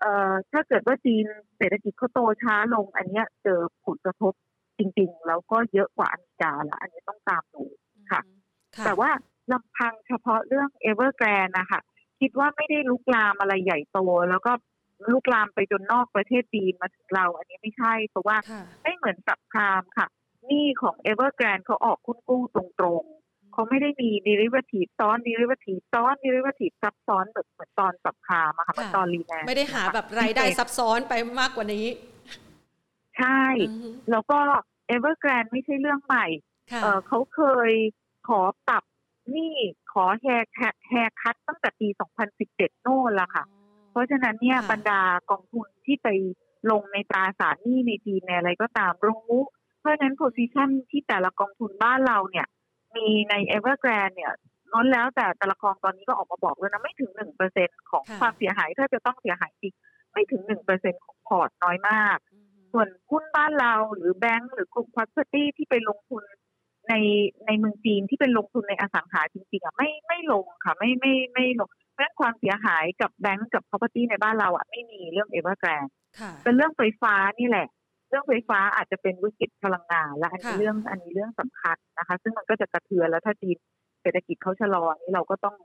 B: เอ่อถ้าเกิดว่าจีนเศรษฐกิจเขาโตช้าลง อันเนี้ยเจอผลกระทบจริงๆ แล้วก็เยอะกว่าอเมริกาละอันนี้ต้องตามดูค่ะ
A: ค่ะ
B: แต่ว่าลำพังเฉพาะเรื่อง Evergrande นะคะคิดว่าไม่ได้ลุกลามอะไรใหญ่โต แล้วก็ลุกลามไปจนนอกประเทศจีนมาถึงเรา อันนี้ไม่ใช่ เพราะว่า
A: ค่ะ
B: ไม่เหมือนสับคามค่ะหนี่ของ Evergrande เขาออกคุ้นกู้ตรงๆ เขาไม่ได้มี derivative ซ้อน derivative ซ้อน derivative ซับซ้อนแบบเหมือนตอนสับคามอะค่ะเหมือนตอนรีแลนด์
A: ไม่ได้หาแบบรายได้ซับซ้อนไปมากกว่านี้
B: ใช่
A: อือฮึ
B: แล้วก็ Evergrande ไม่ใช่เรื่องใหม่
A: ค่ะ
B: เออเขาเคยขอปรับหนี้ขอ hair haircut ตั้งแต่ปี 2017 โน่นละค่ะ เพราะฉะนั้นเนี่ย
A: ค่ะ
B: บรรดากองทุนที่ไปลงในตราสารหนี้ในจีนในอะไรก็ตามรู้ เพราะฉะนั้น position ที่แต่ละกองทุนบ้านเราเนี่ย มีใน Evergrande เนี่ยน้นแล้วแต่แต่ละกองตอนนี้ก็ออกมาบอกแล้วนะไม่ถึงหนึ่งเปอร์เซ็นของ
A: ค่ะ
B: ความเสียหายถ้าจะต้องเสียหายจริงไม่ถึงหนึ่งเปอร์เซ็นของพอร์ตน้อยมาก
A: อือฮึ
B: ส่วนหุ้นบ้านเราหรือแบงก์หรือกลุ่ม property ที่ไปลงทุนในในเมืองจีนที่เป็นลงทุนในอสังหาจริงๆอะไม่ไม่ลงค่ะ ไม่ไม่ไม่ลงเพราะฉะนั้นความเสียหายกับแบงก์กับ property ในบ้านเราอะไม่มีเรื่อง Evergrande
A: ค่ะ
B: เป็นเรื่องไฟฟ้านี่แหละเรื่องไฟฟ้าอาจจะเป็นวิกฤตพลังงาน และอันนี้
A: ค่ะ
B: เรื่องอันนี้เรื่องสำคัญนะคะ ซึ่งมันก็จะกระเทือนแล้วถ้าจีนเศรษฐกิจเขาชะลออันนี้เราก็ต้อง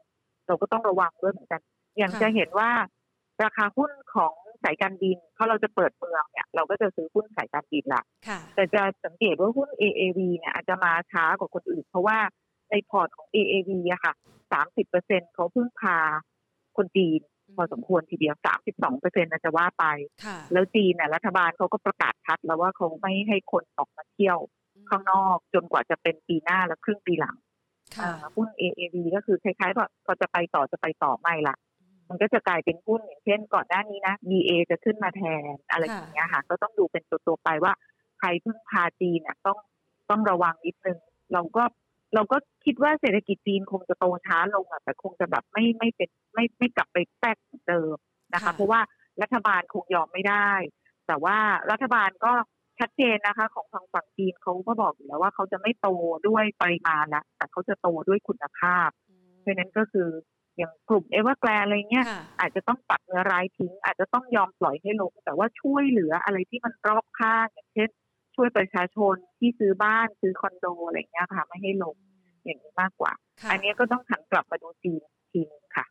B: เราก็ต้องระวังด้วยเหมือนกันอย่าง
A: ค่ะ
B: จะเห็นว่าราคาหุ้นของสายการบินเพราะเราจะเปิดเมืองเนี่ย เราก็จะซื้อหุ้นสายการบินละ
A: ค่ะ
B: แต่จะสังเกตว่าหุ้น AAV เนี่ยอาจจะมาช้ากว่าคนอื่น เพราะว่าในพอร์ตของ AAV อะค่ะ30เปอร์เซ็นเขาพึ่งพาคนจีน พอสมควรทีเดียว 32เปอร์เซ็นต์จะว่าไป
A: ค่ะ
B: แล้วจีนน่ะรัฐบาลเขาก็ประกาศชัดแล้วว่าเขาไม่ให้คนออกมาเที่ยวข้างนอกจนกว่าจะเป็นปีหน้าและครึ่งปีหลัง
A: ค่ะ
B: อ่าหุ้น AAV ก็คือคล้ายๆว่าพอจะไปต่อจะไปต่อไม่ละมันก็จะกลายเป็นหุ้นอย่างเช่น ก่อนหน้านี้นะ BA จะขึ้นมาแทนอะไรอย่างเงี้ยค่ะ ก็ต้องดูเป็นตัวๆไปว่า ใครพึ่งพาจีนน่ะต้องต้องระวังนิดนึง เราก็ เราก็คิดว่าเศรษฐกิจจีนคงจะโตช้าลงอะแต่คงจะแบบไม่ไม่เป็นไม่ไม่กลับไปแป๊กเหมือนเดิมนะคะ
A: ค่ะ
B: เพราะว่ารัฐบาลคงยอมไม่ได้ แต่ว่ารัฐบาลก็ชัดเจนนะคะ ของทางฝั่งจีนเขาก็บอกอยู่แล้วว่าเขาจะไม่โตด้วยปริมาณละแต่เขาจะโตด้วยคุณภาพเพราะฉะนั้นก็คืออย่างกลุ่มเอเวอร์แกลอะไรเงี้ย
A: ค่ะ
B: อาจจะต้องตัดเนื้อร้ายทิ้ง อาจจะต้องยอมปล่อยให้ลงแต่ว่าช่วยเหลืออะไรที่มันรอบข้างอย่างเช่น ช่วยประชาชนที่ซื้อบ้านซื้อคอนโดอะไรเงี้ยค่ะ ไม่ให้ลงอย่างนี้มากกว่า
A: ค่ะ
B: อันนี้ก็ต้องหันกลับมาดูจีนอีกทีนึงค่ะ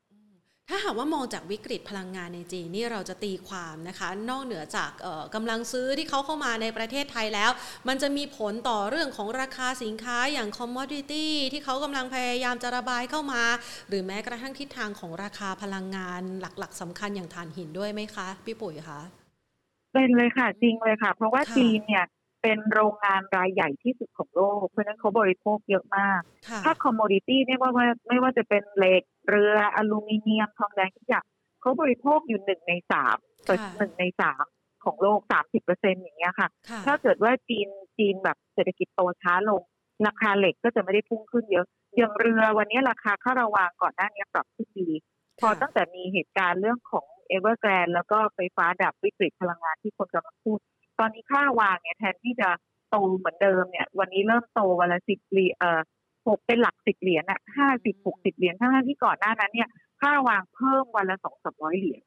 A: ถ้าหากว่ามองจากวิกฤตพลังงานในจีนนี่เราจะตีความนะคะ นอกเหนือจากเอ่อกำลังซื้อที่เขาเข้ามาในประเทศไทยแล้ว มันจะมีผลต่อเรื่องของราคาสินค้าอย่าง commodity ที่เขากำลังพยายามจะระบายเข้ามา หรือแม้กระทั่งทิศทางของราคาพลังงานหลักๆสำคัญอย่างถ่านหินด้วยไหมคะ พี่ปุ๋ยคะ
B: เป็นเลยค่ะจริงเลยค่ะ เพราะว่า
A: ค่ะ
B: จีนเนี่ย เป็นโรงงานรายใหญ่ที่สุดของโลก เพราะฉะนั้นเขาบริโภคเยอะมาก
A: ค่ะ
B: ถ้า commodity เนี่ยว่าว่าไม่ว่าจะเป็นเหล็กเรืออลูมิเนียมทองแดงทุกอย่างเขาบริโภคอยู่หนึ่งในสามต่อ
A: ค่ะ
B: หนึ่งในสามของโลกสามสิบเปอร์เซ็นอย่างเงี้ยค่ะ
A: ค่ะ
B: ถ้าเกิดว่าจีนจีนแบบเศรษฐกิจโตช้าลง ราคาเหล็กก็จะไม่ได้พุ่งขึ้นเยอะอย่างเรือวันนี้ราคาค่าระวางก่อนหน้านี้ปรับขึ้นดี พอตั้งแต่มีเหตุการณ์เรื่องของเอเวอร์แกรนแล้วก็ไฟฟ้าดับวิกฤตพลังงานที่คนกำลังพูด ตอนนี้ค่าวางเนี่ยแทนที่จะโตเหมือนเดิมเนี่ย วันนี้เริ่มโตวันละสิบเหรียญเอ่อหกเป็นหลักสิบเหรียญอะห้าสิบหกสิบเหรียญทั้งๆที่ก่อนหน้านั้นเนี่ยค่าระวางเพิ่มวันละสองสามร้อยเหรียญ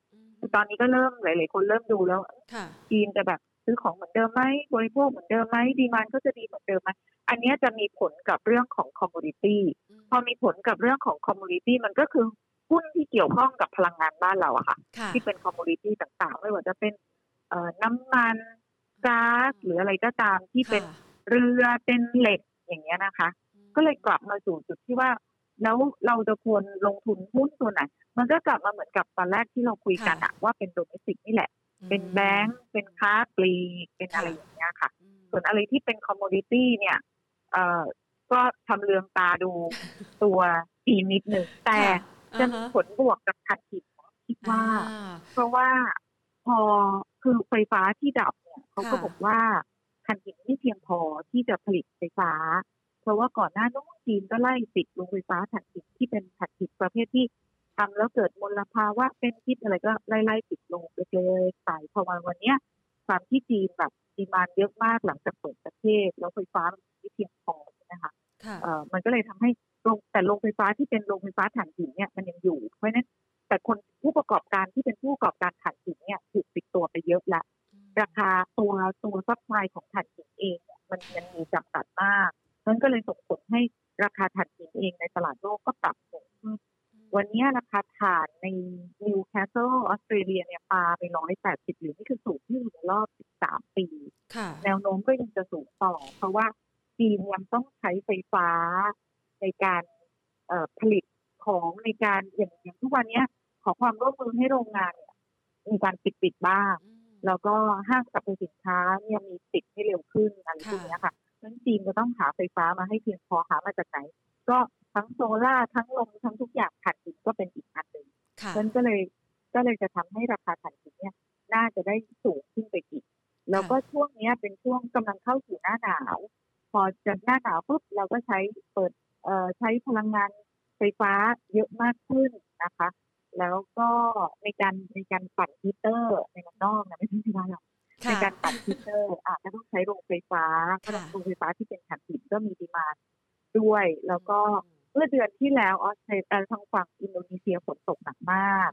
B: ตอนนี้ก็เริ่มหลาย ๆ คนเริ่มดูแล้ว
A: ค่ะ
B: จีนจะแบบซื้อของเหมือนเดิมไหมบริโภคเหมือนเดิมไหม demand ก็จะดีเหมือนเดิมไหมอันเนี้ยจะมีผลกับเรื่องของ commodity พอมีผลกับเรื่องของ commodity มันก็คือหุ้นที่เกี่ยวข้องกับพลังงานบ้านเราอะค่ะ
A: ค่ะ
B: ที่เป็น commodity ต่าง ๆ ไม่ว่าจะเป็นเอ่อน้ำมัน ก๊าซหรืออะไรก็ตามที่เป็น
A: ค่ะ
B: เรือเป็นเหล็กอย่างเงี้ยนะคะ ก็เลยกลับมาสู่จุดที่ว่า แล้วเราจะควรลงทุนหุ้นตัวไหนมันก็กลับมาเหมือนกับตอนแรกที่เราคุยกันอะว่าเป็น domestic นี่แหละ เป็นแบงก์เป็นค้าปลีกเป็นอะไรอย่างเงี้ยค่ะ
A: อืม
B: ส่วนอะไรที่เป็น commodity เนี่ยเอ่อก็ชำเลืองตาดูตัวจีนนิดหนึ่งแต่
A: ค่ะ
B: จะ
A: อ่า
B: มี
A: ฮะ
B: ผลบวกกับทันทีคิดว่า
A: อ่า
B: เพราะว่าพอ คือไฟฟ้าที่ดับเนี่ยเขาก็
A: ค่ะ
B: บอกว่าทันทีไม่เพียงพอที่จะผลิตไฟฟ้า เพราะว่าก่อนหน้านู้นจีนก็ไล่ปิดโรงไฟฟ้าถ่านหินที่เป็นถ่านหินประเภทที่ทำแล้วเกิดมลภาวะเป็นพิษอะไรก็ไล่ไล่ปิดลงไปเลยๆไปพอมาวันเนี้ยความที่จีนแบบดีมานเยอะมากหลังจากเปิดประเทศ แล้วไฟฟ้ามันไม่เพียงพอนะคะ
A: ค่ะ
B: เอ่อมันก็เลยทำให้โรงแต่โรงไฟฟ้าที่เป็นโรงไฟฟ้าถ่านหินเนี่ยมันยังอยู่ เพราะฉะนั้น แต่คนผู้ประกอบการที่เป็นผู้ประกอบการถ่านหินเนี่ยถูกปิดตัวไปเยอะละราคาตัวตัว supply ของถ่านหินเองเนี่ยมันมันมีจำกัดมากนั้นก็เลยส่งผลให้ราคาถ่านหินเองในตลาดโลกก็ปรับสูงขึ้นวันนี้ราคาถ่านในนิวคาสเซิลออสเตรเลียเนี่ยปาไปร้อยแปดสิบเหรียญนี่คือสูงที่สุดในรอบ13ปี
A: ค่ะ
B: แนวโน้มก็ยังจะสูงต่อ เพราะว่าจีนยังต้องใช้ไฟฟ้าในการเอ่อผลิตของในการอย่างอย่างทุกวันเนี้ย ขอความร่วมมือให้โรงงานเนี่ยมีการปิดปิดๆบ้าง แล้วก็ห้างสรรพสินค้าเนี่ยมีปิดให้เร็วขึ้นอะไรพวกเนี้ยค่ะเพราะฉะนั้นจีนจะต้องหาไฟฟ้ามาให้เพียงพอหามาจากไหน ก็ทั้งโซล่าร์ทั้งลมทั้งทุกอย่างถ่านหินก็เป็นอีกอันหนึ่ง
A: ค่ะ
B: เพราะฉะนั้นก็เลยก็เลยจะทำให้ราคาถ่านหินเนี่ย น่าจะได้สูงขึ้นไปอีก แล้วก็ช่วงเนี้ยเป็นช่วงกำลังเข้าสู่หน้าหนาว พอจะหน้าหนาวปุ๊บเราก็ใช้เปิดเอ่อใช้พลังงานไฟฟ้าเยอะมากขึ้นนะคะ แล้วก็ในการในการปั่นฮีตเตอร์ในเมืองนอกนะไม่ใช่ที่บ้านเราใน
A: ค่ะ
B: การปั่นฮีตเตอร์อาจจะต้องใช้โรงไฟฟ้า
A: ค่ะ
B: โรงไฟฟ้าที่เป็นถ่านหินก็มี demand ด้วย แล้วก็เมื่อเดือนที่แล้วออสเตรเลียทางฝั่งอินโดนีเซียฝนตกหนักมาก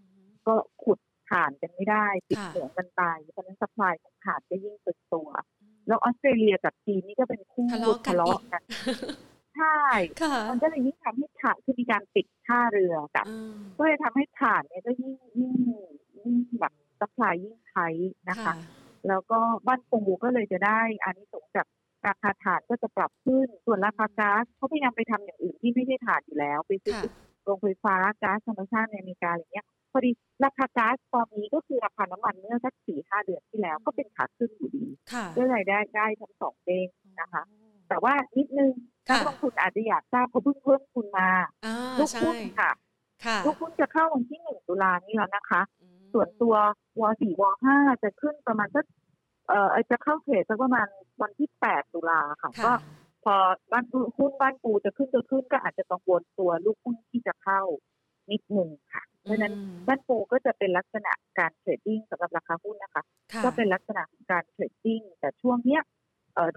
B: ก็ขุดถ่านกันไม่ได้ปิด
A: ค่ะ
B: เหมืองกันไปเพราะฉะนั้น supply ของถ่านก็ยิ่งตึงตัว แล้วออสเตรเลียกับจีนนี่ก็เป็นคู่
A: ทะเลาะกัน
B: ทะเลาะ
A: อีก
B: กันใช่
A: ค่ะ
B: มันก็เลยยิ่งทำให้ถ่านคือมีการปิดท่าเรือกัน
A: อืม
B: ก็เลยทำให้ถ่านเนี่ยก็ยิ่งยิ่งยิ่งแบบ supply ยิ่ง tight นะคะ แล้วก็บ้านปูก็เลยจะได้อานิสงส์จากราคาถ่านก็จะปรับขึ้น ส่วนราคาก๊าซเขาพยายามไปทำอย่างอื่นที่ไม่ใช่ถ่านอยู่แล้ว ไปซื้อโรงไฟฟ้าก๊าซธรรมชาติในอเมริกาอะไรเงี้ย พอดีราคาก๊าซตอนนี้ก็คือราคาน้ำมันเมื่อสักสี่ห้าเดือนที่แล้วก็เป็นขาขึ้นอยู่ดีก็เลยได้ได้ทั้งสองเด้งนะคะ แต่ว่านิดนึง นักลงทุนอาจจะอยากทราบเขาเพิ่งเพิ่มทุนมาลูกหุ้นค่ะลูกหุ้นจะเข้าวันที่หนึ่งตุลานี้แล้วนะคะ ส่วนตัววสี่วห้าจะขึ้นประมาณสักเอ่อจะเข้าเทรดสักประมาณวันที่แปดตุลาค่ะก็พอบ้านหุ้นบ้านปูจะขึ้นจะขึ้นก็อาจจะกังวลตัวลูกหุ้นที่จะเข้านิดหนึ่งค่ะ เพราะนั้นบ้านปูก็จะเป็นลักษณะการ trading สำหรับราคาหุ้นนะคะ ก็เป็นลักษณะของการ trading แต่ช่วงเนี้ยเอ่อ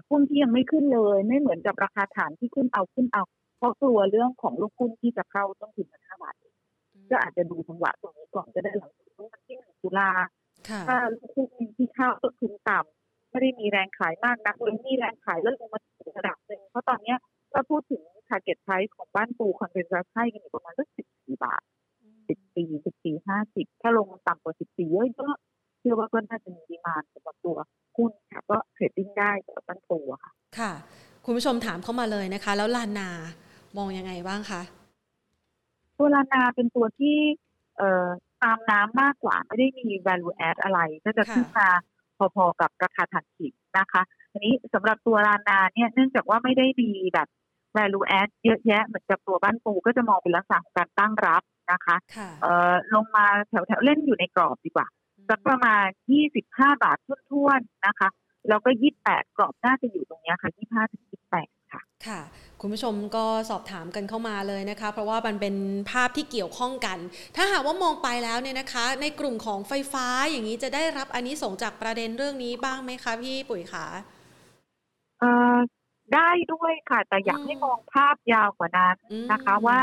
B: หุ้นที่ยังไม่ขึ้นเลย ไม่เหมือนกับราคาถ่านที่ขึ้นเอาขึ้นเอาเพราะกลัวเรื่องของลูกหุ้นที่จะเข้าต้องถึงห้าบาทก็อาจจะดูจังหวะตรงนี้ก่อนจะได้หลังจากวันที่หนึ่งตุลาถ้าลูกหุ้นที่เข้าต้นทุนต่ำไม่ได้มีแรงขายมากนักหรือมีแรงขายแล้วลงมาถึงระดับหนึ่งเพราะตอนเนี้ยถ้าพูดถึง target price ของบ้านปู consensus ให้กันอยู่ประมาณสักสิบสี่บาทสิบสี่สิบสี่ห้าสิบถ้าลงมาต่ำกว่าสิบสี่เยอะก็เชื่อว่าก็น่าจะมีดีมานสำหรับตัวหุ้นค่ะ ก็เทรดดิ้งได้สำหรับบ้านปูค่ะ
A: ค่ะ คุณผู้ชมถามเข้ามาเลยนะคะ แล้วลานนา มองยังไงบ้างคะ
B: ตัวลานาเป็นตัวที่เอ่อตามน้ำมากกว่าไม่ได้มี value add อะไร ก็จะขึ้นมาพอๆกับราคาถัดขีดนะคะทีนี้สำหรับตัวลานาเนี่ยเนื่องจากว่าไม่ได้มีแบบ value add เยอะแยะเหมือนกับตัวบ้านปูก็จะมองเป็นลักษณะการตั้งรับนะคะเอ่อลงมาแถวๆเล่นอยู่ในกรอบดีกว่าสักประมาณ 25 บาททุ่นๆนะคะ แล้วก็28กรอบน่าจะอยู่ตรงนี้ค่ะ25ถึง28ค่ะ
A: ค่ะ คุณผู้ชมก็สอบถามกันเข้ามาเลยนะคะ เพราะว่ามันเป็นภาพที่เกี่ยวข้องกัน ถ้าหากว่ามองไปแล้วเนี่ยนะคะ ในกลุ่มของไฟฟ้าอย่างนี้จะได้รับอันนี้ส่งจากประเด็นเรื่องนี้บ้างไหมคะพี่ปุ๋ยคะ
B: เอ่อได้ด้วยค่ะ แต่อยากให้มองภาพยาวกว่านั้นนะคะ ว่า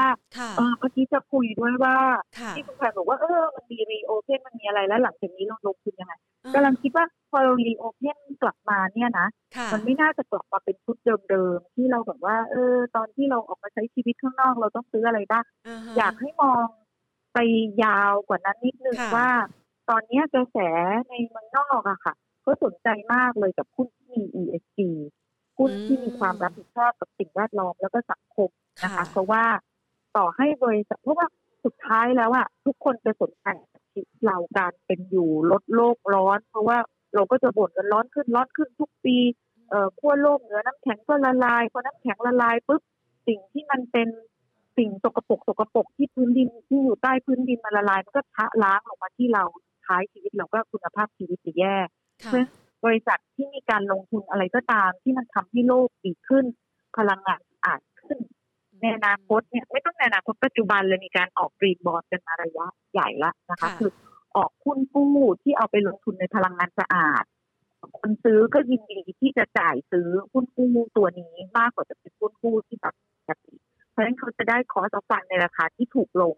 B: เออเมื่อกี้จะคุยด้วยว่า ที่คุณแพรบอกว่าเออมันมีรีโอเพนมันมีอะไรแล้วหลังจากนี้เราลงทุนยังไงกำลังคิดว่า พอเรารีโอเพนกลับมาเนี่ยนะมันไม่น่าจะกลับมาเป็นชุดเดิมๆที่เราแบบว่า เออ ตอนที่เราออกมาใช้ชีวิตข้างนอกเราต้องซื้ออะไรบ้างอยากให้มองไปยาวกว่านั้นนิดนึงว่า ตอนนี้กระแสในเมืองนอกอะค่ะก็สนใจมากเลยกับหุ้นที่มี ESG หุ้นที่มีความรับผิดชอบกับสิ่งแวดล้อมแล้วก็สังคมนะคะเพราะว่าต่อให้บริษัทเพราะว่าสุดท้ายแล้วอะทุกคนจะสนใจชีวิตเราการเป็นอยู่ลดโลกร้อน เพราะว่า เราก็จะบ่นกันร้อนขึ้นร้อนขึ้นทุกปีเอ่อขั้วโลกเหนือน้ำแข็งก็ละลายพอน้ำแข็งละลายปุ๊บสิ่งที่มันเป็นสิ่งสกปรกสกปรกที่พื้นดินที่อยู่ใต้พื้นดินมันละลายมันก็ทะล้างลงมาที่เราท้ายชีวิตเราก็คุณภาพชีวิตจะแย่เพราะบริษัทที่มีการลงทุนอะไรก็ตาม ที่มันทำให้โลกดีขึ้น พลังงานอาจขึ้นในอนาคตเนี่ยไม่ต้องในอนาคตปัจจุบันเลยมีการออกกรีนบอร์ดกันมาระยะใหญ่ละนะคะคือ ออกหุ้นกู้ที่เอาไปลงทุนในพลังงานสะอาด คนซื้อก็ยินดีที่จะจ่ายซื้อหุ้นกู้ตัวนี้มากกว่าจะเป็นหุ้นกู้ที่แบบปกติเพราะฉะนั้นเขาจะได้คอสฟันในราคาที่ถูกลง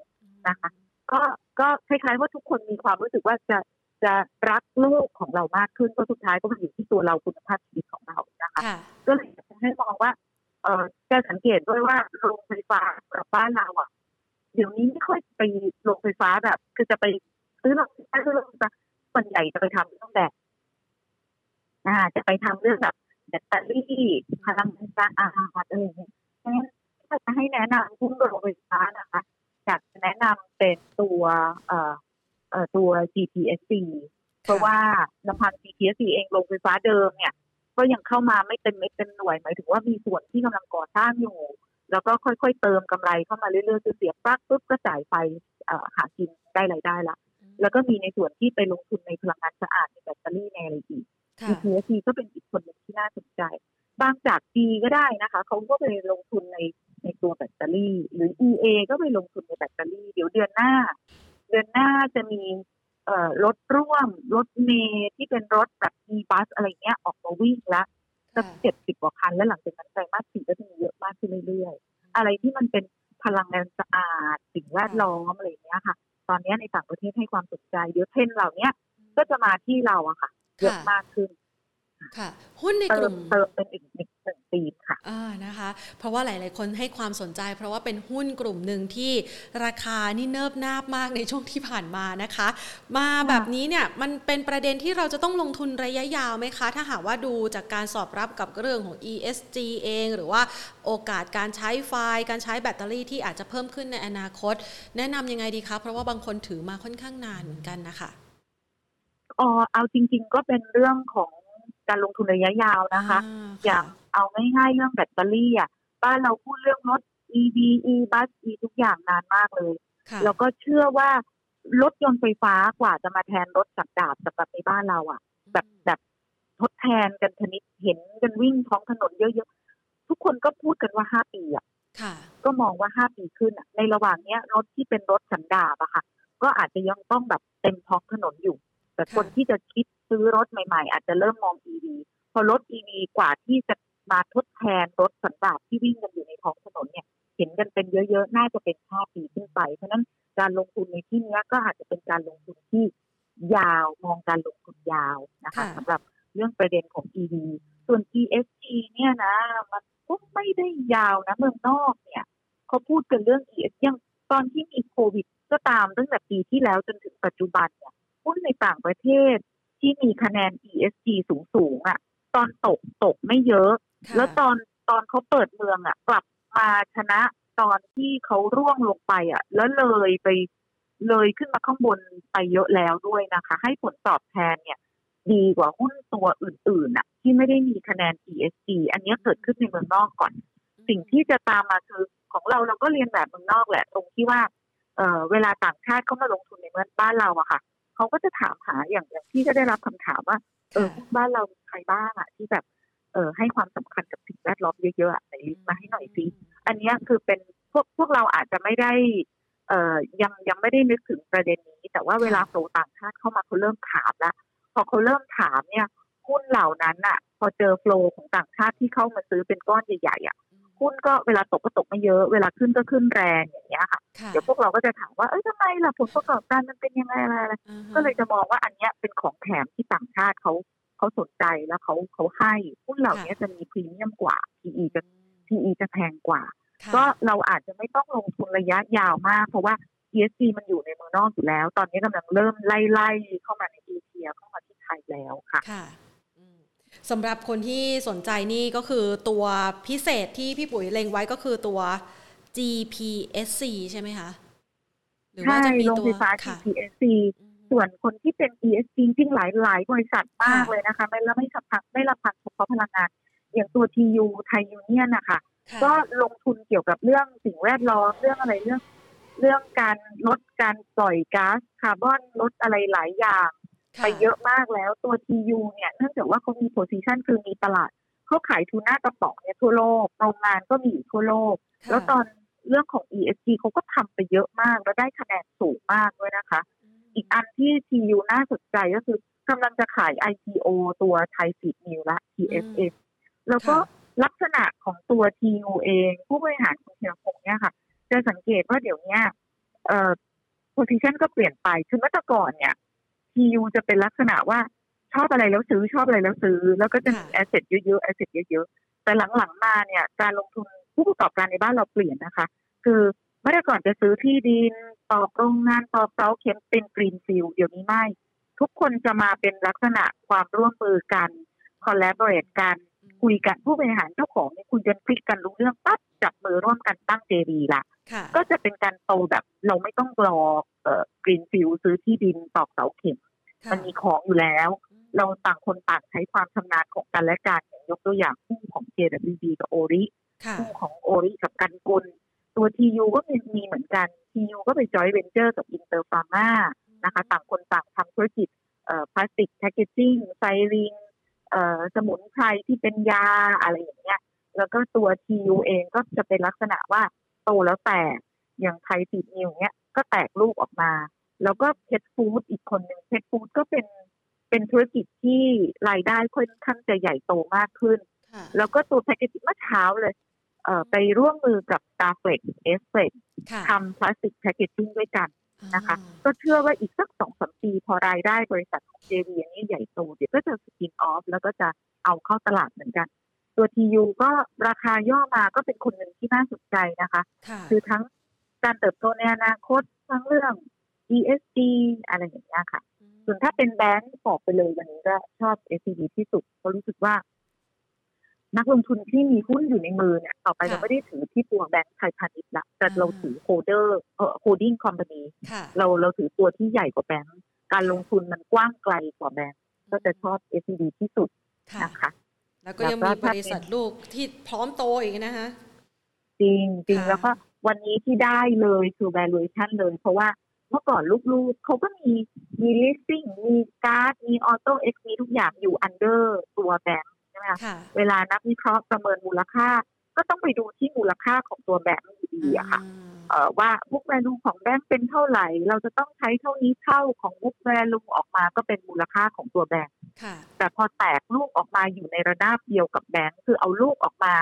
B: นะคะ ก็ก็คล้ายๆว่าทุกคนมีความรู้สึกว่าจะจะรักโลกของเรามากขึ้นก็สุดท้ายก็มาอยู่ที่ตัวเราคุณภาพชีวิตของเรานะคะ ก็เลยจะให้มองว่าเออจะสังเกตด้วยว่าโรงไฟฟ้ากับบ้านเราอะ เดี๋ยวนี้ไม่ค่อยไปโรงไฟฟ้าแบบ คือจะไป ซื้อโรงไฟฟ้าซื้อโรงไฟฟ้าส่วนใหญ่จะไปทำเรื่องแบบ อ่า จะไปทำเรื่องแบบแบตเตอรี่พลังงานสะอาดอะไรอย่างเงี้ยถ้าจะให้แนะนำหุ้นโรงไฟฟ้านะคะอยากจะแนะนำเป็นตัวเอ่อเอ่อตัว GPSC เพราะว่าลำพัง GPSC เองโรงไฟฟ้าเดิมเนี่ย ก็ยังเข้ามาไม่เต็มเม็ดเต็มหน่วยหมายถึงว่ามีส่วนที่กำลังก่อสร้างอยู่ แล้วก็ค่อยๆเติมกำไรเข้ามาเรื่อยๆคือเสียบปลั๊กปุ๊บก็จ่ายไฟหากินได้รายได้ละ แล้วก็มีในส่วนที่ไปลงทุนในพลังงานสะอาดในแบตเตอรี่ในอะไรอีก GPSC ก็เป็นอีกคนหนึ่งที่น่าสนใจ บางจากดีก็ได้นะคะเขาก็ไปลงทุนในในตัวแบตเตอรี่ หรือ EA ก็ไปลงทุนในแบตเตอรี่ เดี๋ยวเดือนหน้า เดือนหน้าจะมีรถร่วม รถเมย์ที่เป็นรถแบบมีบัสอะไรเงี้ยออกมาวิ่งแล้วจะเจ็ดสิบกว่าคัน แล้วหลังจากนั้นไตรมาสสี่ก็จะมีเยอะมากขึ้นเรื่อยๆ อะไรที่มันเป็นพลังงานสะอาดสิ่งแวดล้อมอะไรเงี้ยค่ะ ตอนนี้ในต่างประเทศให้ความสนใจเดี๋ยวเทรนเหล่านี้ก็จะมาที่เราอะค่ะเยอะมากขึ้น
A: ค่ะ หุ้นใน
B: เติ
A: กลุ่
B: ม
A: ม
B: เติมเป็นอีกหนึ่งหนึ่งปีค่ะ
A: อ่านะคะ เพราะว่าหลาย ๆ คนให้ความสนใจ เพราะว่าเป็นหุ้นกลุ่มหนึ่งที่ราคานี่เนิบนาบมากในช่วงที่ผ่านมานะคะ มาแบบนี้เนี่ยมันเป็นประเด็นที่เราจะต้องลงทุนระยะยาวไหมคะ ถ้าหากว่าดูจากการสอบรับกับเรื่องของ ESG เอง หรือว่าโอกาสการใช้ไฟล์การใช้แบตเตอรี่ที่อาจจะเพิ่มขึ้นในอนาคต แนะนำยังไงดีคะเพราะว่าบางคนถือมาค่อนข้างนานเหมือนกันนะคะ
B: อ๋อเอาจริง ๆ ก็เป็นเรื่องของ การลงทุนระยะยาวนะคะ อย่างเอาง่ายๆเรื่องแบตเตอรี่อะบ้านเราพูดเรื่องรถ EV e bus e ทุกอย่างนานมากเลย
A: ค่ะ
B: แล้วก็เชื่อว่ารถยนต์ไฟฟ้ากว่าจะมาแทนรถสับดาบสำหรับในบ้านเราอะ แบบแบบทดแทนกันชนิดเห็นกันวิ่งท้องถนนเยอะๆ ทุกคนก็พูดกันว่าห้าปีอะ
A: ค่ะ
B: ก็มองว่าห้าปีขึ้นอะในระหว่างเนี้ยรถที่เป็นรถสันดาบอะค่ะ ก็อาจจะยังต้องแบบเต็มท้องถนนอยู่ แต่คน
A: ค่ะ
B: ที่จะคิด ซื้อรถใหม่ๆ อาจจะเริ่มมอง EV พอรถ EV กว่าที่จะมาทดแทนรถสันดาบที่วิ่งกันอยู่ในท้องถนนเนี่ยเห็นกันเป็นเยอะๆ น่าจะเป็นห้าปีขึ้นไป เพราะฉะนั้นการลงทุนในที่เนี้ยก็อาจจะเป็นการลงทุนที่ยาวมองการลงทุนยาวนะคะ
A: ค่ะ
B: สำหรับเรื่องประเด็นของ EV ส่วน ESG เนี่ยนะมันก็ไม่ได้ยาวนะเมืองนอกเนี่ยเขาพูดกันเรื่อง ES ยังตอนที่มีโควิดก็ตามตั้งแต่ปีที่แล้วจนถึงปัจจุบันเนี่ยหุ้นในต่างประเทศ ที่มีคะแนน ESG สูงสูงๆอะ่ะ ตอนตกตกไม่เยอะ
A: ค่ะ
B: แล้วตอนตอนเขาเปิดเมืองอะ่ะ กลับมาชนะตอนที่เขาร่วงลงไปอะ่ะ แล้วเลยไปเลยขึ้นมาข้างบนไปเยอะแล้วด้วยนะคะ ให้ผลตอบแทนเนี่ย ดีกว่าหุ้นตัวอื่นๆอะ ที่ไม่ได้มีคะแนน ESG อันเนี้ยเกิดขึ้นในเมืองนอกก่อน สิ่งที่จะตามมาคือของเราเราก็เรียนแบบเมืองนอกแหละ ตรงที่ว่าเออเวลาต่างชาติเข้ามาลงทุนในเมืองบ้านเราอะค่ะ เขาก็จะถามหาอย่างอย่างที่ก็ได้รับคำถามว่า เออหุ้นบ้านเรามีใครบ้างอะที่แบบเออให้ความสำคัญกับสิ่งแวดล้อมเยอะๆอะไหนลิสต์มาให้หน่อยสิอันเนี้ยคือเป็นพวกพวกเราอาจจะไม่ได้เอ่อยังยังไม่ได้นึกถึงประเด็นนี้ แต่ว่าเวลาโฟลต่างชาติเข้ามาเขาเริ่มถามแล้วพอเขาเริ่มถามเนี่ยหุ้นเหล่านั้นอะพอเจอโฟลของต่างชาติที่เข้ามาซื้อเป็นก้อนใหญ่ๆอะ หุ้นก็เวลาตกก็ตกไม่เยอะ เวลาขึ้นก็ขึ้นแรงอย่างเงี้ยค่ะ
A: ค่ะ
B: เดี๋ยวพวกเราก็จะถามว่า เอ้ยทำไมล่ะผลประกอบการมันเป็นยังไงอะไรอะไร
A: อ่าฮะ
B: ก็เลยจะมองว่าอันเนี้ยเป็นของแถมที่ต่างชาติเขาเขาสนใจแล้วเขาเขาให้หุ้นเหล่านี้จะมีพรีเมียมกว่า PE จะ PE จะแพงกว่า
A: ค่ะ
B: ก็เราอาจจะไม่ต้องลงทุนระยะยาวมาก เพราะว่า ESG มันอยู่ในเมืองนอกอยู่แล้ว ตอนนี้กำลังเริ่มไล่ไล่ๆเข้ามาในเอเชียเข้ามาที่ไทยแล้วค่ะ
A: ค่ะอืม สำหรับคนที่สนใจนี่ก็คือตัวพิเศษที่พี่ปุ๋ยเล็งไว้ก็คือตัว GPSC ใช่ไหมคะหรือว่า
B: ใช่
A: จะมี
B: โรง
A: ตัว
B: ไฟฟ้า
A: ค่ะ
B: GPSC
A: อืม
B: ส่วนคนที่เป็น ESG จริงๆหลายหลายบริษัทมาก
A: ค่ะ
B: เลยนะคะ ไม่แล้วไม่สัพักไม่ละพังเฉพาะพลังงาน อย่างตัว TU ไทยยูเนียนนะคะ
A: ค่ะ
B: ก็ลงทุนเกี่ยวกับเรื่องสิ่งแวดล้อมเรื่องอะไรเรื่อง เรื่องการลดการปล่อยก๊าซคาร์บอนลดอะไรหลายอย่าง
A: ค่
B: ไปเยอะมากแล้วตัว TU เนี่ยเนื่องจากว่าเขามี position คือมีตลาดเขาขายทูน่ากระป๋องเนี่ยทั่วโลกโรงงานก็มีอยู่ทั่วโลก
A: ค่ะ
B: แล้วตอนเรื่องของ ESG เขาก็ทำไปเยอะมาก แล้วได้คะแนนสูงมากด้วยนะคะ อีกอันที่ TU น่าสนใจก็คือกำลังจะขาย IPO ตัวไทยฟีดมิลล์ละ TFM แล้วก็
A: ค่ะ
B: ลักษณะของตัว TU เอง ผู้บริหารของธีรพงศ์เนี่ยค่ะ จะสังเกตว่าเดี๋ยวเนี้ยเอ่อ position ก็เปลี่ยนไปคือเมื่อแต่ก่อนเนี่ย TU จะเป็นลักษณะว่าชอบอะไรแล้วซื้อชอบอะไรแล้วซื้อ แล้วก็จะมี
A: ค่ะ
B: asset เยอะๆ asset เยอะๆแต่หลังๆมาเนี่ย การลงทุนผู้ประกอบการในบ้านเราเปลี่ยนนะคะ คือเมื่อแต่ก่อนจะซื้อที่ดินต่อโรงงานตอกเสาเข็มเป็น greenfield เดี๋ยวนี้ไม่ ทุกคนจะมาเป็นลักษณะความร่วมมือกันคอล l a b o r a t e กันคุยกันผู้บริหารเจ้าของเนี่ยคุยกันคลิกกันรู้เรื่องปั๊บจับมือร่วมกันตั้ง JV ละ
A: ค่ะ
B: ก็จะเป็นการโตแบบเราไม่ต้องรอเอ่อ greenfield ซื้อที่ดินตอกเสาเข็ม
A: ค่ะ
B: มันมีของอยู่แล้ว เราต่างคนต่างใช้ความชำนาญของกันและกันอย่างยกตัวอย่างคู่ของ JWD กับโอริ
A: ค่ะ
B: คู่ของโอริกับกันกุลตัว TU ก็มีมีเหมือนกัน TU ก็ไปจอยเวนเจอร์กับอินเตอร์ฟาร์มานะคะ ต่างคนต่างทำธุรกิจเอ่อพลาสติกแพคเกจิ้งไซริงเอ่อสมุนไพรที่เป็นยาอะไรอย่างเงี้ยแล้วก็ตัว TU เองก็จะเป็นลักษณะว่าโตแล้วแตกอย่างไทยติดนิวเนี้ยก็แตกลูกออกมา แล้วก็เพชฟู้ดอีกคนหนึ่งเพชฟู้ดก็เป็นเป็นธุรกิจที่รายได้ค่อนข้างจะใหญ่โตมากขึ้น
A: ค่ะ
B: แล้วก็ตัวแพคเกจิ้งเมื่อเช้าเลยเอ่อไปร่วมมือกับ Starflex s f l e x
A: ค่ะ
B: ทำพลาสติกแพคเกจิ้งด้วยกันนะคะ ก็เชื่อว่าอีกสักสองสามปีพอรายได้บริษัทของ JV อันนี้ใหญ่โตเดี๋ยวก็จะสกินออฟแล้วก็จะเอาเข้าตลาดเหมือนกัน ตัว TU ก็ราคาย่อมาก็เป็นคนหนึ่งที่น่าสนใจนะคะ
A: ค่ะ
B: คือทั้งการเติบโตในอนาคตทั้งเรื่อง ESG อะไรอย่างเงี้ยค่ะ ส่วนถ้าเป็นแบงก์บอกไปเลยวันนี้ก็ชอบ SCB ที่สุดเพราะรู้สึกว่า นักลงทุนที่มีหุ้นอยู่ในมือเนี่ย ต่อไป
A: ค่ะ
B: เราไม่ได้ถือที่ตัวแบงก์ไทยพาณิชย์ละแต่
A: อ่า
B: เราถือ holder เอ่อ holding company ค่ะเราเราถือตัวที่ใหญ่กว่าแบงก์การลงทุนมันกว้างไกลกว่าแบงก์ก็จะชอบ SCB ที่สุด
A: ค่ะ
B: นะคะ
A: แล้วก็ยังมีบริษัทลูกที่พร้อมโตอีกนะคะ
B: จริงจริง
A: ค่ะ
B: แล้วก็วันนี้ที่ได้เลยคือ valuation เลย เพราะว่าเมื่อก่อนลูกๆเขาก็มีมี leasing มีการ์ด มี auto x มีทุกอย่างอยู่ under ตัวแบงค์ใช่ไหมคะ
A: ค่ะ
B: เวลานักวิเคราะห์ประเมินมูลค่า ก็ต้องไปดูที่มูลค่าของตัวแบงค์อยู่ดีอะค่ะเอ่อว่า book value ของแบงค์เป็นเท่าไหร่ เราจะต้องใช้เท่านี้เท่าของ book value ออกมาก็เป็นมูลค่าของตัวแบงค์
A: ค่ะ
B: แต่พอแตกลูกออกมาอยู่ในระนาบเดียวกับแบงค์คือเอาลูกออกมา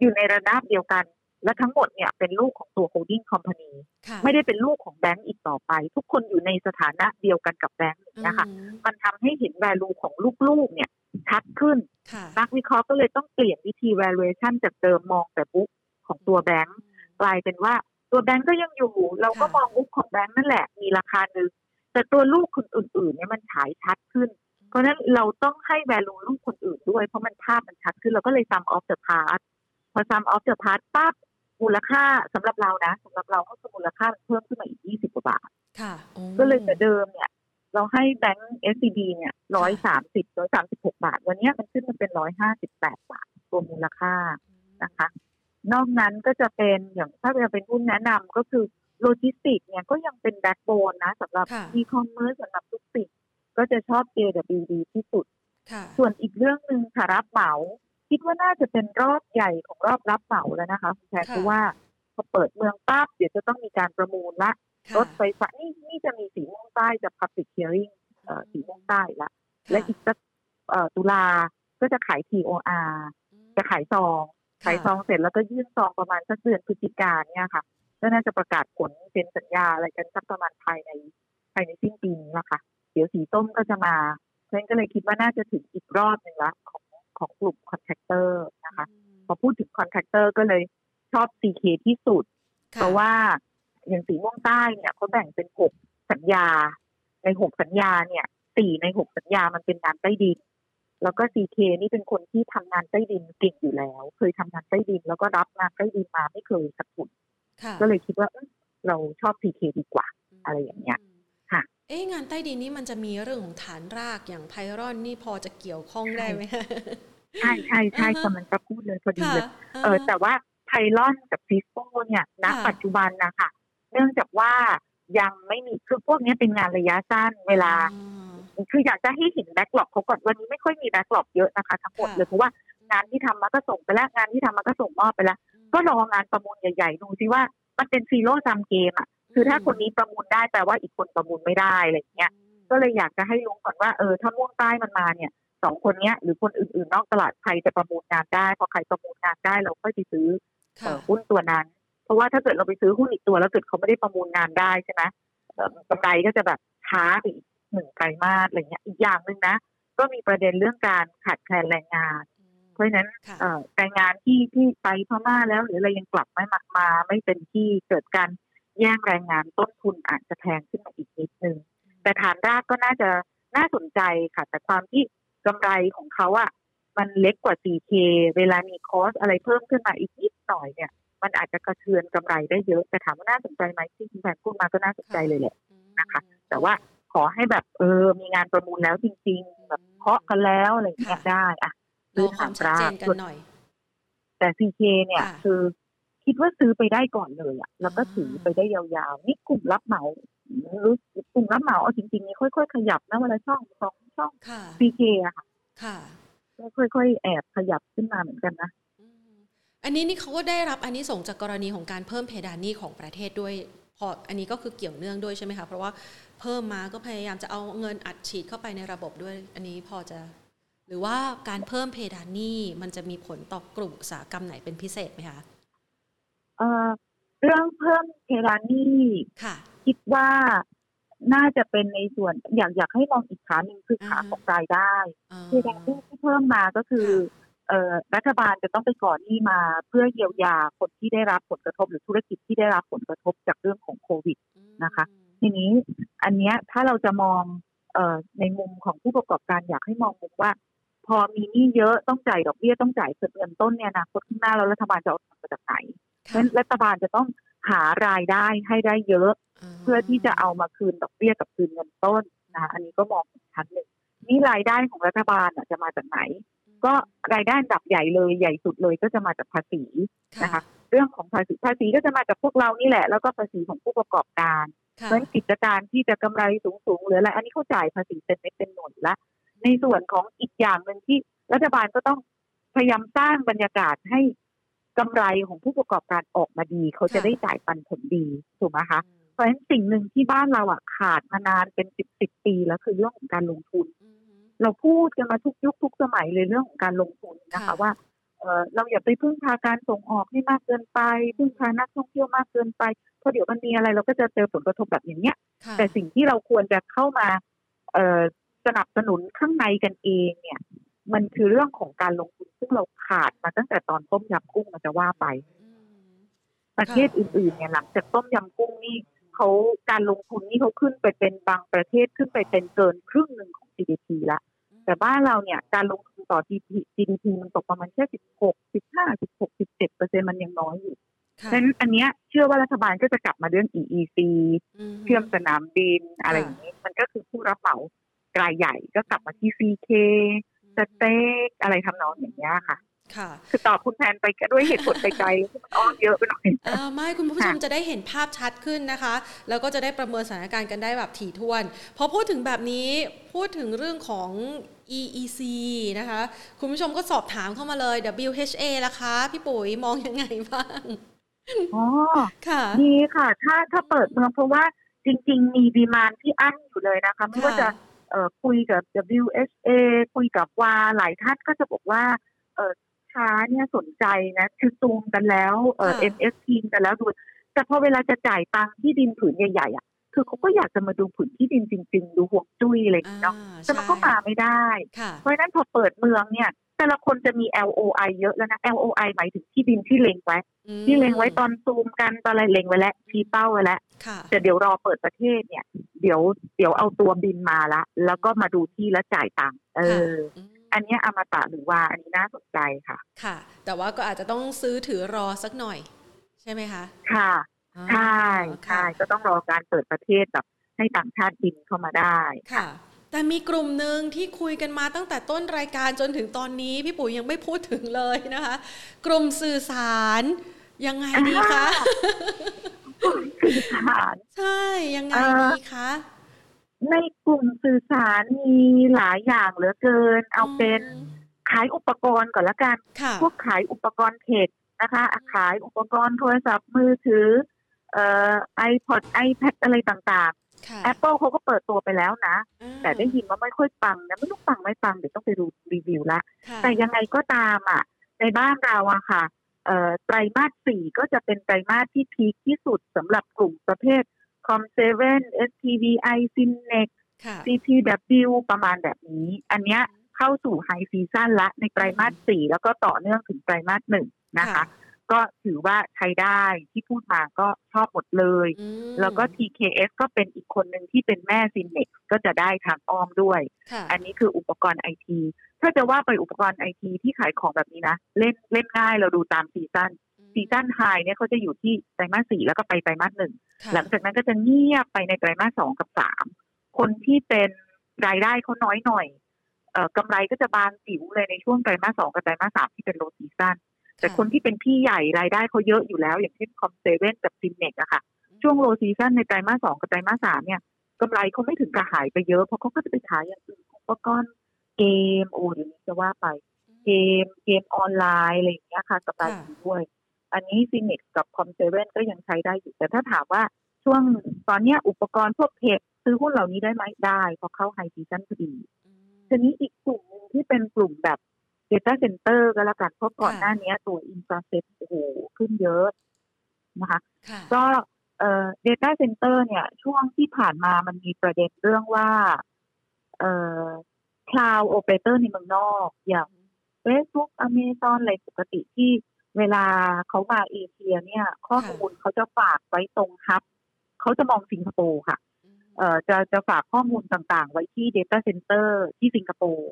B: อยู่ในระนาบเดียวกัน และทั้งหมดเนี่ยเป็นลูกของตัว holding company
A: ค่ะ
B: ไม่ได้เป็นลูกของแบงก์อีกต่อไป ทุกคนอยู่ในสถานะเดียวกันกับแบงก์นะคะ
A: อืม
B: มันทำให้เห็น value ของลูกๆเนี่ย ชัดขึ้น
A: ค่ะ
B: นักวิเคราะห์ก็เลยต้องเปลี่ยนวิธี valuation จากเดิมมองแต่บุ๊กของตัวแบงก์กลายเป็นว่าตัวแบงก์ก็ยังอยู่ เราก็
A: ค่ะ
B: มองบุ๊กของแบงก์นั่นแหละมีราคาหนึ่งแต่ตัวลูกคนอื่น ๆ เนี่ยมันฉายชัดขึ้น เพราะฉะนั้นเราต้องให้ value ลูกคนอื่นด้วย เพราะมันภาพมันชัดขึ้นเราก็เลย sum of the part พอ sum of the part ปั๊บมูลค่าสำหรับเรานะสำหรับเราก็คือมูลค่ามันเพิ่มขึ้นมาอีก 20 กว่าบาท
A: ค่ะโอ้
B: ก็เลยแต่เดิมเนี่ย เราให้แบงก์ SCB เนี่ยร้อยสามสิบร้อยสามสิบหกบาท วันเนี้ยมันขึ้นมาเป็นร้อยห้าสิบแปดบาทตัวมูลค่านะคะ นอกนั้นก็จะเป็นอย่างถ้าจะเป็นหุ้นแนะนำก็คือโลจิสติกเนี่ยก็ยังเป็น backbone นะสำหรับ
A: ค่ะ
B: อีคอมเมิร์ซสำหรับทุกสิ่งก็จะชอบ JWD ที่สุด
A: ค่ะ
B: ส่วนอีกเรื่องหนึ่งค่ะรับเหมา คิดว่าน่าจะเป็นรอบใหญ่ของรอบรับเหมาแล้วนะคะคุณแพร
A: ค่ะ
B: เพราะว่าพอเปิดเมืองปั๊บเดี๋ยวจะต้องมีการประมูลละ
A: ค่ะ
B: รถไฟฟ้านี่นี่จะมีสีม่วงใต้จะ public hearing เอ่อสีม่วงใต้ละและอีกสักเอ่อตุลาก็จะขาย TOR จะขายซอง ขายซองเสร็จแล้วก็ยื่นซองประมาณสักเดือนพฤศจิกาเนี่ยค่ะก็น่าจะประกาศผลเซ็นสัญญาอะไรกันสักประมาณภายในภายในสิ้นปีนี้ละค่ะ เดี๋ยวสีส้มก็จะมาเพราะฉะนั้นก็เลยคิดว่าน่าจะถึงอีกรอบหนึ่งละของของกลุ่ม contractor นะคะ พอพูดถึง contractor ก็เลยชอบ CK ที่สุด
A: ค่ะ
B: เพราะว่า อย่างสีม่วงใต้เนี่ยเขาแบ่งเป็นหกสัญญา ในหกสัญญาเนี่ยสี่ในหกสัญญามันเป็นงานใต้ดิน แล้วก็ CK นี่เป็นคนที่ทำงานใต้ดินเก่งอยู่แล้ว เคยทำงานใต้ดิน แล้วก็รับงานใต้ดินมาไม่เคยขาดทุน
A: ค่ะ
B: ก็เลยคิดว่าเอ้ยเราชอบ CK ดีกว่า อะไรอย่างเงี้ยค่ะ
A: เอ๊ะงานใต้ดินนี้มันจะมีเรื่องของฐานรากอย่างไพรอนนี่พอจะเกี่ยวข้องได้ไหมคะ
B: ใช่ใช่ใช่
A: อ่าฮะ
B: กำลังจะพูดเลยพอดี
A: ค่ะ
B: เลยเออแต่ว่าไพลอนกับซิสโก้เนี่ยณ
A: ค่ะ
B: ปัจจุบันนะคะ เนื่องจากว่ายังไม่มีคือพวกเนี้ยเป็นงานระยะสั้นเวลา
A: อ่
B: คืออยากจะให้เห็นแบ็กหลอกเขาก่อนวันนี้ไม่ค่อยมีแบ็กหลอกเยอะนะคะทั้งหมด
A: ค่ะ
B: เลยเพราะว่างานที่ทำมาก็ส่งไปแล้วงานที่ทำมาก็ส่งมอบไปแล้ว ก็รองานประมูลใหญ่ๆดูซิว่ามันเป็นซีโร่ซัมเกมอะคือถ้าคนนี้ประมูลได้แปลว่าอีกคนประมูลไม่ได้อะไรอย่างเงี้ยก็เลยอยากจะให้รู้ก่อนว่าเออถ้าม่วงใต้มันมาเนี่ยสองคนเนี้ยหรือคนอื่นๆนอกตลาดใครจะประมูลงานได้พอใครประมูลงานได้เราค่อยไปซื้อ
A: ค่ะ
B: เอ่อหุ้นตัวนั้น เพราะว่าถ้าเกิดเราไปซื้อหุ้นอีกตัวแล้วเกิดเขาไม่ได้ประมูลงานได้ใช่ไหมเอ่อกำไรก็จะแบบช้าไปอีกหนึ่งไตรมาสอะไรเงี้ยอีกอย่างหนึ่งนะ ก็มีประเด็นเรื่องการขาดแคลนแรงงาน เพราะฉะนั้น
A: ค่ะ
B: เอ่อแรงงานที่ที่ไปพม่าแล้วหรืออะไรยังกลับไม่มามา ไม่เป็นที่เกิดการแย่งแรงงานต้นทุนอาจจะแพงขึ้นมาอีกนิดนึง แต่ฐานรากก็น่าจะน่าสนใจค่ะ แต่ความที่กำไรของเขาอะมันเล็กกว่า 4K เวลามีคอสอะไรเพิ่มขึ้นมาอีกนิดหน่อยเนี่ย มันอาจจะกระเทือนกำไรได้เยอะแต่ถามว่าน่าสนใจไหมที่คุณแพนพูดมาก็น่าสนใจเลยแหละนะคะ แต่ว่าขอให้แบบเออมีงานประมูลแล้วจริง ๆ แบบเคาะกันแล้วอะไรอย่างเงี้ย
A: ค่ะ
B: ได้อะ
A: รอความชัดเจนกันหน่อย
B: แต่ CK เนี่ย
A: ค่ะ
B: คือคิดว่าซื้อไปได้ก่อนเลยอะแล้วก็
A: อ่า
B: ถือไปได้ยาวๆนี่กลุ่มรับเหมารู้กลุ่มรับเหมาเอาจริงๆนี่ค่อยๆขยับนะเวลาช่องสองช่อง
A: ค่ะ
B: CK อะค่ะ
A: ค่ะ
B: ก็ค่อยๆแอบขยับขึ้นมาเหมือนกันนะ
A: อืมอันนี้นี่เขาก็ได้รับอันนี้ส่งส์จากกรณีของการเพิ่มเพดานหนี้ของประเทศด้วยพออันนี้ก็คือเกี่ยวเนื่องด้วยใช่ไหมคะเพราะว่าเพิ่มมาก็พยายามจะเอาเงินอัดฉีดเข้าไปในระบบด้วยอันนี้พอจะ หรือว่าการเพิ่มเพดานหนี้มันจะมีผลต่อกลุ่มอุตสาหกรรมไหนเป็นพิเศษไหมคะ
B: เอ่อเรื่องเพิ่มเพดานหนี้
A: ค่ะ
B: คิดว่าน่าจะเป็นในส่วนอยากอยากให้มองอีกขาหนึ่งคือขาของรายได้
A: อ่า
B: คือรายได้ที่เพิ่มมาก็คือ
A: ค่ะ
B: เอ่อ รัฐบาลจะต้องไปก่อนหนี้มาเพื่อเยียวยาคนที่ได้รับผลกระทบหรือธุรกิจที่ได้รับผลกระทบจากเรื่องของโควิดนะคะ ทีนี้อันเนี้ยถ้าเราจะมองเอ่อในมุมของผู้ประกอบการอยากให้มองมุมว่า พอมีหนี้เยอะต้องจ่ายดอกเบี้ยต้องจ่ายเงินต้นเนี่ยนะคตข้างหน้าแล้วรัฐบาลจะเอาตังค์มาจากไหนเพราะฉะนั้นรัฐบาลจะต้องหารายได้ให้ได้เยอะ เพื่อที่จะเอามาคืนดอกเบี้ยกับคืนเงินต้นนะอันนี้ก็มองอีกชั้นหนึ่งนี่รายได้ของรัฐบาลน่ะจะมาจากไหน ก็รายได้อันดับใหญ่เลยใหญ่สุดเลยก็จะมาจากภาษีนะคะ เรื่องของภาษีภาษีก็จะมาจากพวกเรานี่แหละ แล้วก็ภาษีของผู้ประกอบการ
A: ค่ะ
B: เพราะฉะนั้นกิจการที่จะกำไรสูงๆหรืออะไรอันนี้เขาจ่ายภาษีเป็นเม็ดเป็นหน่วยละ ในส่วนของอีกอย่างหนึ่งที่รัฐบาลก็ต้องพยายามสร้างบรรยากาศให้กำไรของผู้ประกอบการออกมาดี เขาจะได้จ่ายปันผลดีถูกไหมคะเพราะฉะนั้นสิ่งหนึ่งที่บ้านเราอะขาดมานานเป็นสิบสิบปีแล้วคือเรื่องของการลงทุน
A: อืม
B: เราพูดกันมาทุกยุคทุกสมัยเลยเรื่องของการลงทุนนะคะ
A: ค่ะ
B: ว่าเออเราอย่าไปพึ่งพาการส่งออกให้มากเกินไป พึ่งพานักท่องเที่ยวมากเกินไปเพราะเดี๋ยวมันมีอะไรเราก็จะเจอผลกระทบแบบอย่างเนี้ย
A: ค่ะ
B: แต่สิ่งที่เราควรจะเข้ามาเออสนับสนุนข้างในกันเองเนี่ย มันคือเรื่องของการลงทุนซึ่งเราขาดมาตั้งแต่ตอนต้มยำกุ้งมันจะว่าไป
A: อืม
B: ประเทศอื่นๆเนี่ยหลังจากต้มยำกุ้งนี่เขาการลงทุนนี่เขาขึ้นไปเป็นบางประเทศขึ้นไปเป็นเกินครึ่งหนึ่งของ GDP ละ แต่บ้านเราเนี่ยการลงทุนต่อ GDP GDP มันตกประมาณแค่16 15 16 17เปอร์เซ็นต์มันยังน้อยอยู่
A: ค่ะ
B: ฉะนั้นอันเนี้ยเชื่อว่ารัฐบาลก็จะกลับมาเรื่อง EEC
A: ม
B: เชื่อมสนามบินอะไรอย่างนี้ มันก็คือผู้รับเหมารายใหญ่ก็กลับมาที่ CK สเต็กอะไรทำนองอย่างเงี้ยค่ะ
A: ค่ะ
B: คือตอบคุณแทนไปด้วยเหตุผลไกลๆที่มันอ้อมเยอะไปหน่อย
A: อ่าไม่คุณผู้ชม
B: ค่ะ
A: จะได้เห็นภาพชัดขึ้นนะคะ แล้วก็จะได้ประเมินสถานการณ์กันได้แบบถี่ถ้วน พอพูดถึงแบบนี้พูดถึงเรื่องของ EEC นะคะ คุณผู้ชมก็สอบถามเข้ามาเลย WHA ล่ะคะ พี่ปุ๋ยมองยังไงบ้าง
B: อ๋อ
A: ค่ะ
B: ดีค่ะ ถ้าถ้าเปิดเมืองเพราะว่าจริง ๆ มีดีมานที่อั้นอยู่เลยนะคะ ไม่ว่าจะเอ่อคุยกับ WSA คุยกับวาหลายท่านก็จะบอกว่า เออช้าเนี่ยสนใจนะคือซูมกันแล้วเออ
A: ค่ะ
B: MS ทีมกันแล้วดูแต่พอเวลาจะจ่ายตังค์ที่ดินผืนใหญ่ๆอะคือเขาก็อยากจะมาดูผืนที่ดินจริง ๆ ดูห่วงจุ้ยอะไรอย่างเงี้ยเนาะ
A: อ่า
B: แต่มันก็มาไม่ได้
A: ค่ะ
B: เพราะฉะนั้นพอเปิดเมืองเนี่ยแต่ละคนจะมี LOI เยอะแล้วนะ LOI หมายถึงที่ดินที่เล็งไว้
A: อืม
B: ที่เล็งไว้ตอนซูมกันตอนอะไรเล็งไว้แล้วชี้เป้าไว้แล้ว
A: ค่ะ
B: แต่เดี๋ยวรอเปิดประเทศเนี่ย เดี๋ยวเดี๋ยวเอาตัวบินมาละ แล้วก็มาดูที่แล้วจ่ายตังค์เออ
A: ม
B: อันเนี้ยอมตะหรือว่าอันนี้น่าสนใจค่ะ
A: ค่ะ แต่ว่าก็อาจจะต้องซื้อถือรอสักหน่อย ใช่ไหมคะ
B: ค่ะ
A: อ่า
B: ใช่
A: ค่ะ
B: ใช่ก็ต้องรอการเปิดประเทศแบบให้ต่างชาติบินเข้ามาได้
A: ค่ะ แต่มีกลุ่มหนึ่งที่คุยกันมาตั้งแต่ต้นรายการจนถึงตอนนี้ พี่ปุ๋ยยังไม่พูดถึงเลยนะคะ กลุ่มสื่อสารยังไงดีคะ
B: สื่อสาร
A: ใช่ยังไง
B: เอ่อ
A: ดีคะ
B: ในกลุ่มสื่อสารมีหลายอย่างเหลือเกิน เอาเป็น
A: ม
B: ขายอุปกรณ์ก่อนละกัน
A: ค่ะ
B: พวกขายอุปกรณ์เทคนะคะอะขายอุปกรณ์โทรศัพท์มือถือเอ่อ iPod iPad อะไรต่าง
A: ค่ะ
B: ๆ Apple เขาก็เปิดตัวไปแล้วนะ
A: อ่า
B: แต่ได้ยินว่าไม่ค่อยปังนะไม่รู้ปังไม่ปังเดี๋ยวต้องไปดูรีวิวละ
A: ค่ะ
B: แต่ยังไงก็ตามอะ ในบ้านเราอะค่ะเอ่อไตรมาสสี่ก็จะเป็นไตรมาสที่พีคที่สุดสำหรับกลุ่มประเภท Com7 SVI Synnex
A: ค่ะ
B: CPW ประมาณแบบนี้ อันเนี้ยเข้าสู่ high season ละในไตรมาสสี่แล้วก็ต่อเนื่องถึงไตรมาสหนึ่งนะคะ
A: ค่ะ
B: ก็ถือว่าใช้ได้ที่พูดมาก็ชอบหมดเลย
A: อืม
B: แล้วก็ TKS ก็เป็นอีกคนหนึ่งที่เป็นแม่ Synnex ก็จะได้ทางอ้อมด้วย
A: ค่ะ
B: อันนี้คืออุปกรณ์ไอทีถ้าจะว่าไปอุปกรณ์ไอทีที่ขายของแบบนี้นะ เล่นเล่นง่ายเราดูตาม season season high เนี่ยเขาจะอยู่ที่ไตรมาสสี่แล้วก็ไปไตรมาสหนึ่ง
A: ค่ะ
B: หลังจากนั้นก็จะเงียบไปในไตรมาสสองกับสามคนที่เป็นรายได้เขาน้อยหน่อยเอ่อกำไรก็จะบางจิ๋วเลยในช่วงไตรมาสสองกับไตรมาสสามที่เป็น low season แต่คนที่เป็นพี่ใหญ่รายได้เขาเยอะอยู่แล้ว อย่างเช่น Com7กับ Synnex อะค่ะ ช่วง low season ในไตรมาสสองกับไตรมาสสามเนี่ยกำไรเขาไม่ถึงกับหายไปเยอะ เพราะเขาก็จะไปขายอย่างอื่นอุปกรณ์เกมโอ้เดี๋ยวนี้จะว่าไป เกมเกมออนไลน์อะไรอย่างเงี้ยค่ะกำไรดีด้วย อันนี้ Synnex กับ Com7ก็ยังใช้ได้อยู่แต่ถ้าถามว่าช่วงตอนเนี้ยอุปกรณ์พวก tech ซื้อหุ้นเหล่านี้ได้ไหมได้เพราะเข้า high season พอดี
A: อืม
B: ทีนี้อีกกลุ่มหนึ่งที่เป็นกลุ่มแบบ Data Center ก็แล้วกันเพราะก่อนหน้านี้ค่ะตัว Infraset โอ้โหขึ้นเยอะนะคะ
A: ค่ะ
B: ก็เอ่อ data center เนี่ย ช่วงที่ผ่านมามันมีประเด็นเรื่องว่าเอ่อ cloud operator ในเมืองนอก อย่าง Facebook Amazon อะไรปกติที่ เวลาเขามาเอเชียเนี่ย ข้อมูลเขาจะฝากไว้ตรงฮับ เขาจะมองสิงคโปร์ค่ะเอ่อจะจะฝากข้อมูลต่างๆ ไว้ที่ Data Center ที่สิงคโปร์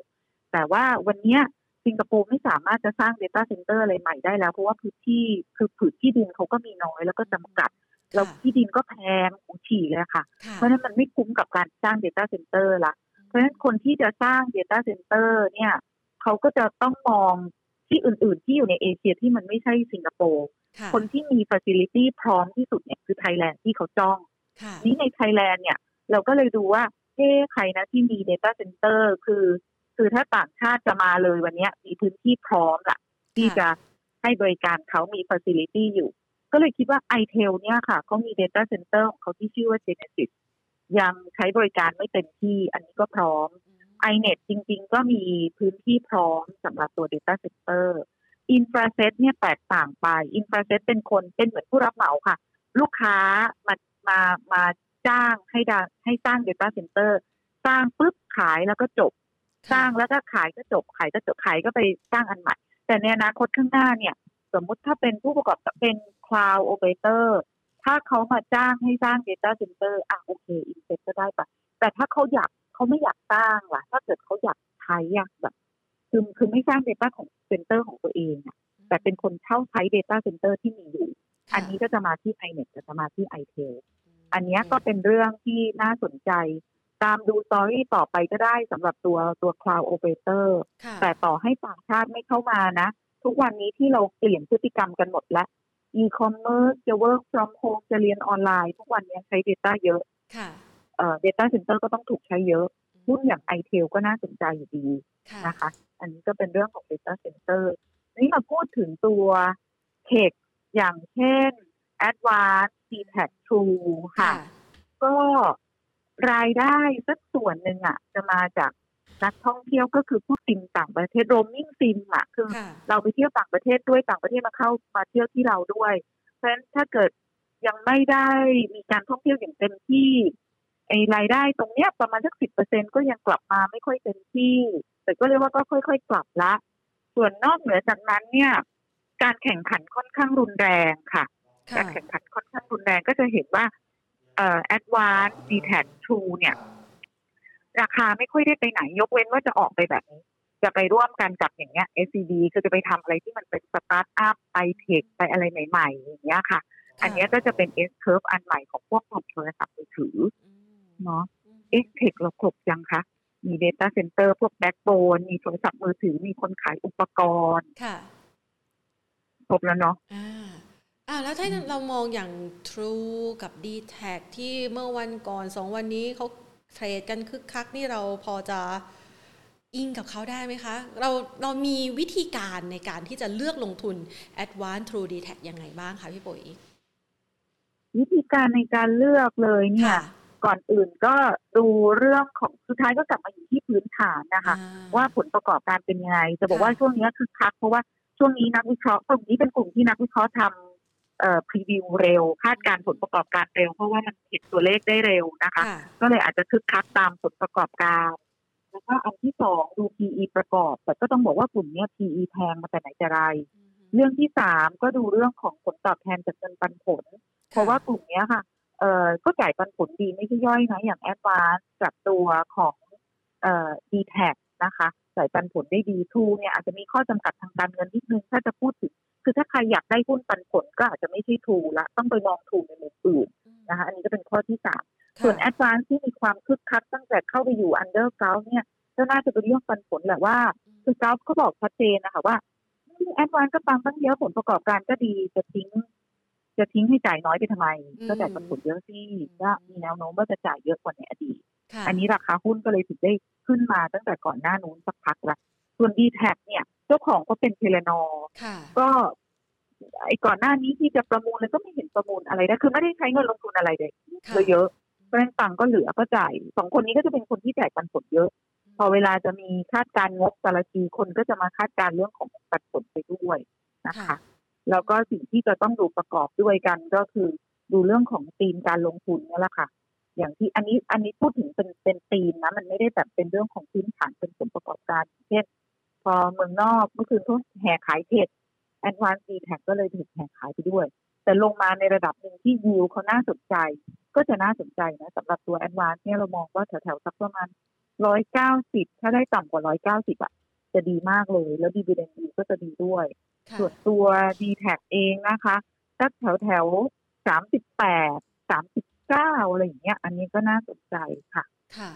B: แต่ว่าวันเนี้ยสิงคโปร์ไม่สามารถจะสร้าง Data Center อะไรใหม่ได้แล้ว เพราะว่าพื้นที่คือผืนที่ดินเขาก็มีน้อยแล้วก็จำกัด แล้วที่ดินก็แพงของฉี่เลยค่ะ เพราะฉะนั้นมันไม่คุ้มกับการสร้าง Data Center ละเพราะฉะนั้นคนที่จะสร้าง Data Center เนี่ยเขาก็จะต้องมอง ที่อื่น ๆ ที่อยู่ในเอเชียที่มันไม่ใช่สิงคโปร์คนที่มี Facility พร้อมที่สุดเนี่ยคือไทยแลนด์ที่เขาจ้องนี่ในไทยแลนด์เนี่ย เราก็เลยดูว่าเอ๊ใครนะที่มี Data Center คือ คือถ้าต่างชาติจะมาเลยวันนี้มีพื้นที่พร้อมละที่จะให้บริการเขามี Facility อยู่ ก็เลยคิดว่า i t e l เนี่ยค่ะเขามี Data Center ของเขาที่ชื่อว่า Genesis ยังใช้บริการไม่เต็มที่ อันนี้ก็พร้อม iNet จริง ๆ ก็มีพื้นที่พร้อมสำหรับตัว Data Center Infraset เนี่ยแตกต่างไป Infraset เป็นคนเป็นเหมือนผู้รับเหมาค่ะ ลูกค้ามามามาจ้างให้ดาให้สร้าง Data Center สร้างปุ๊บขายแล้วก็จบ สร้างแล้วก็ขายก็จบขายก็จบขายก็ไปสร้างอันใหม่ แต่ในอนาคตข้างหน้าเนี่ย สมมุติถ้าเป็นผู้ประกอบเป็น Cloud Operator ถ้าเขามาจ้างให้สร้าง Data Center อะโอเค INSET ก็ได้ปะแต่ถ้าเขาอยาก เขาไม่อยากสร้างล่ะ ถ้าเกิดเขาอยากใช้อยากแบบคือคือไม่สร้าง Data ของเซ็นเตอร์ของตัวเองอะแต่เป็นคนเช่าใช้ Data Center ที่มีอยู่ อันนี้ก็จะมาที่ INET จะมาที่ i t e l อันนี้ก็เป็นเรื่องที่น่าสนใจ ตามดู story ต่อไปก็ได้สำหรับตัวตัว Cloud Operator แต่ต่อให้ต่างชาติไม่เข้ามานะ ทุกวันนี้ที่เราเปลี่ยนพฤติกรรมกันหมดแล้ว e-commerce จะ work from home จะเรียนออนไลน์ ทุกวันนี้ใช้ Data เยอะ เอ่อ Data Center ก็ต้องถูกใช้เยอะหุ้นอย่าง i t e l ก็น่าสนใจอยู่ดีนะคะ อันนี้ก็เป็นเรื่องของ Data Center นี่มาพูดถึงตัวเทคอย่างเช่น Advanced d t a c True ค่ะ ก็รายได้สักส่วนหนึ่งอะ จะมาจากนักท่องเที่ยวก็คือพวกซิมต่างประเทศโรมมิ่งซิมอะ คือเราไปเที่ยวต่างประเทศด้วยต่างประเทศมาเข้ามาเที่ยวที่เราด้วย เพราะฉะนั้นถ้าเกิดยังไม่ได้มีการท่องเที่ยวอย่างเต็มที่ ไอ้รายได้ตรงเนี้ยประมาณสักสิบเปอร์เซ็นก็ยังกลับมาไม่ค่อยเต็มที่ แต่ก็เรียกว่าก็ค่อย ๆ กลับละ ส่วนนอกเหนือจากนั้นเนี่ย การแข่งขันค่อนข้างรุนแรงค่ะ การแข่งขันค่อนข้างรุนแรงก็จะเห็นว่าเอ่อ Advanced d t a c True เนี่ย ราคาไม่ค่อยได้ไปไหนยกเว้นว่าจะออกไปแบบนี้ จะไปร่วมกันกับอย่างเงี้ย SCB คือจะไปทำอะไรที่มันเป็นสตาร์ทอัพไป tech ไปอะไรใหม่ ๆ อย่างเงี้ยค่ะ อันนี้ก็จะเป็น S curve อันใหม่ของพวกกลุ่มโทรศัพท์มือถือ เนาะ เอสเทค เราครบยังคะมี Data Center พวก backbone มีโทรศัพท์มือถือมีคนขายอุปกรณ์ครบแล้วเนาะ
A: อ่าแล้วถ้าเรามองอย่าง True กับ d t แทที่เมื่อวันก่อนสองวันนี้เขาเทรดกันคึกคักนี่เราพอจะอิงกับเขาได้ไหมคะ เราเรามีวิธีการในการที่จะเลือกลงทุน Advanced True d t แทยังไงบ้างคะพี่ปุ๋ย
B: วิธีการในการเลือกเลยเนี่ย ก่อนอื่นก็ดูเรื่องของสุดท้ายก็กลับมาอยู่ที่พื้นฐานนะคะ ว่าผลประกอบการเป็นยังไง จะบอกว่าช่วงนี้คึกคักเพราะว่าช่วงนี้นักวิเคราะห์กลุ่มนี้เป็นกลุ่มที่นักวิเคราะห์ทำเอ่อ preview เร็ว คาดการผลประกอบการเร็ว เพราะว่ามันเห็นตัวเลขได้เร็วนะคะ ก็เลยอาจจะคึกคักตามผลประกอบการแล้วก็อันที่สองดู PE ประกอบ แต่ก็ต้องบอกว่ากลุ่มนี้ PE แพงมาแต่ไหนแต่ไรเรื่องที่สามก็ดูเรื่องของผลตอบแทนจากเงินปันผล เพราะว่ากลุ่มนี้ค่ะ เอ่อก็จ่ายปันผลดีไม่ใช่ย่อยนะอย่าง Advanced กับตัวของเอ่อดีแทคนะคะจ่ายปันผลได้ดีทรูเนี่ยอาจจะมีข้อจำกัดทางการเงินนิดนึงถ้าจะพูดถึงคือถ้าใครอยากได้หุ้นปันผลก็อาจจะไม่ใช่ทรูละต้องไปมองทรูในมุมอื่นนะคะอันนี้ก็เป็นข้อที่สามส่วน Advanced ที่มีความคึกคักตั้งแต่เข้าไปอยู่ under Gulf เนี่ยก็น่าจะเป็นเรื่องปันผลแหละว่าคือ Gulf เขาบอกชัดเจนนะคะว่า Advanced ก็ปังตั้งเยอะผลประกอบการก็ดีจะทิ้ง จะทิ้งให้จ่ายน้อยไปทำไม ก็จ่ายปันผลเยอะสิว่ามีแนวโน้มว่าจะจ่ายเยอะกว่าในอดีต อันนี้ราคาหุ้นก็เลยถึงได้ขึ้นมาตั้งแต่ก่อนหน้านู้นสักพักละส่วนดีแท็เนี่ย เจ้าของก็เป็นเทเลนอก็ไอ้ก่อนหน้านี้ที่จะประมูลเลยก็ไม่เห็นประมูลอะไรนะคือไม่ได้ใช้เงินลงทุนอะไรเลยเยอะเพราะฉะนั้นตังก็เหลือก็จ่ายสองคนนี้ก็จะเป็นคนที่จ่ายปันผลเยอะ พอเวลาจะมีคาดการงบแต่ละทีคนก็จะมาคาดการเรื่องของปันผลไปด้วยนะคะ แล้วก็สิ่งที่จะต้องดูประกอบด้วยกันก็คือดูเรื่องของธีมการลงทุนนี่แหละค่ะ อย่างที่อันนี้อันนี้พูดถึงเป็นเป็นธีมนะมันไม่ได้แบบเป็นเรื่องของพื้นฐานเป็นผลประกอบการเช่นพอเมืองนอกเมื่อคืนเขาแห่ขายเทคแอนวานซีแท็กก็เลยถูกแห่ขายไปด้วย แต่ลงมาในระดับหนึ่งที่ยิวเขาน่าสนใจ ก็จะน่าสนใจนะสำหรับตัวแอนวานเนี่ยเรามองว่าแถวๆสักประมาณร้อยเก้าสิบถ้าได้ต่ำกว่าร้อยเก้าสิบอะจะดีมากเลย แล้วดีเวเดนดีก็จะดีด้วย ส่วนตัวดีแท็เองนะคะสักแถวแถวสามสิบแปดสามสิบเก้าอะไรอย่างเงี้ย อันนี้ก็น่าสนใจค่ะ
A: ค่ะ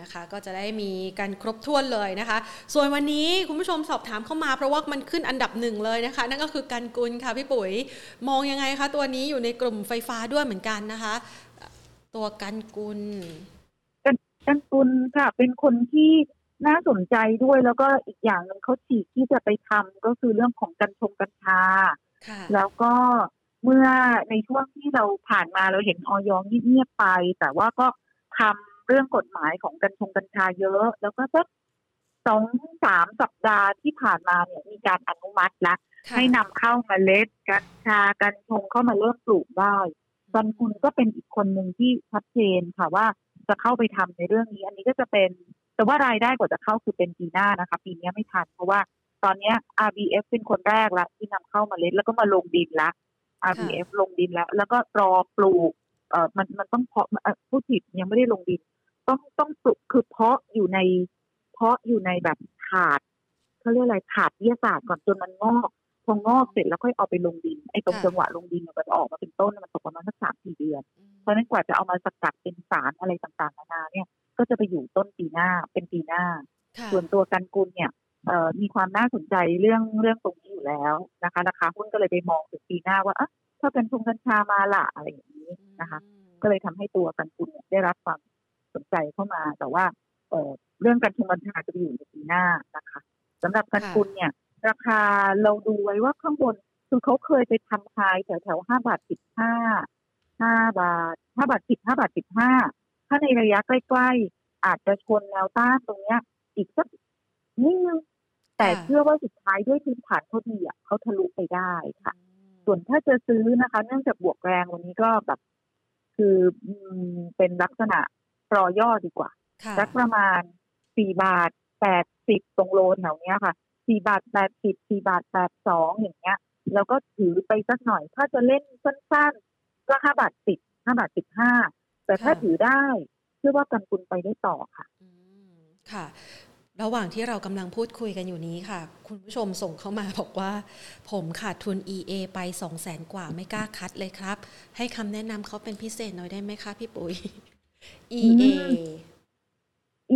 A: นะคะก็จะได้มีการครบถ้วนเลยนะคะ ส่วนวันนี้คุณผู้ชมสอบถามเข้ามาเพราะว่ามันขึ้นอันดับหนึ่งเลยนะคะ นั่นก็คือกันกุลค่ะพี่ปุ๋ย มองยังไงคะ ตัวนี้อยู่ในกลุ่มไฟฟ้าด้วยเหมือนกันนะคะ ตัวกันกุล
B: กันกันกุลค่ะ เป็นคนที่ น่าสนใจด้วยแล้วก็อีกอย่างหนึ่งเขาฉีกที่จะไปทำก็คือเรื่องของกัญชงกัญชา แล้วก็เมื่อในช่วงที่เราผ่านมาเราเห็นออยองเงียบไป แต่ว่าก็ทำเรื่องกฎหมายของกัญชงกัญชาเยอะ แล้วก็สักสองสามสัปดาห์ที่ผ่านมาเนี่ยมีการอนุมัติแล้วให้นำเข้ามาเล็ดกัญชากัญชงเข้ามาเริ่มปลูกได้บันคุณก็เป็นอีกคนหนึ่งที่ชัดเจนค่ะว่าจะเข้าไปทำในเรื่องนี้ อันนี้ก็จะเป็น แต่ว่ารายได้กว่าจะเข้าคือเป็นปีหน้านะคะ ปีนี้ไม่ทันเพราะว่าตอนนี้ RBF เป็นคนแรกละที่นำเข้ามาเล็ดแล้วก็มาลงดินละ RBF ลงดินแล้ว แล้วก็รอปลูกเอ่อมันมันต้องเพาะผู้ผิดยังไม่ได้ลงดิน ต้องต้องปลูกคือเพาะอยู่ใน เพาะอยู่ในแบบถาดเขาเรียกอะไรถาดวิทยาศาสตร์ก่อนจนมันงอกพองอกเสร็จแล้วค่อยเอาไปลงดินไอ้ตรงจังหวะลงดินมันออกมาเป็นต้นมันตกประมาณสักสามสี่เดือน เพราะนั้นกว่าจะเอามาสกัดเป็นสารอะไรต่างๆนานาเนี่ย ก็จะไปอยู่ต้นปีหน้าเป็นปีหน้า ส่วนตัวกันกุลเนี่ยมีความน่าสนใจเรื่องเรื่องตรงนี้อยู่แล้วนะคะราคาหุ้นก็เลยไปมองถึงปีหน้าว่าอะถ้ากันชงกัญชามาละอะไรอย่างนี้นะคะ ก็เลยทำให้ตัวกันกุลได้รับความสนใจเข้ามา แต่ว่าเเรื่องการชงกัญชาจะไปอยู่ในปีหน้านะคะสำหรับกันกุลเนี่ย ราคาเราดูไว้ว่าข้างบนคือเขาเคยไปทำคายแถวแถวห้าบาทสิบห้าห้าบาทห้าบาทสิบห้าบาทสิบห้า ถ้าในระยะใกล้ๆ อาจจะชนแนวต้านตรงเนี้ย อีกสักนิดนึงแต่เชื่อว่าสุดท้ายด้วยพื้นฐานเขาดีอะเขาทะลุไปได้ค่ะ ส่วนถ้าจะซื้อนะคะ เนื่องจากบวกแรงวันนี้ก็แบบ คือเป็นลักษณะรอย่อดีกว่าสักประมาณสี่บาทแปดสิบตรงโลแถวเนี้ยค่ะสี่บาทแปดสิบสี่บาทแปดสองอย่างเงี้ย แล้วก็ถือไปสักหน่อย ถ้าจะเล่นสั้นๆก็ห้าบาทสิบห้าบาทสิบห้า แต่ถ้าถือได้เชื่อว่ากันกุลไปได้ต่อค่ะ
A: ค่ะ ระหว่างที่เรากำลังพูดคุยกันอยู่นี้ค่ะ คุณผู้ชมส่งเข้ามาบอกว่า ผมขาดทุน EA ไปสองแสนกว่าไม่กล้าคัดเลยครับ ให้คำแนะนำเขาเป็นพิเศษหน่อยได้ไหมคะพี่ปุ๋ย EA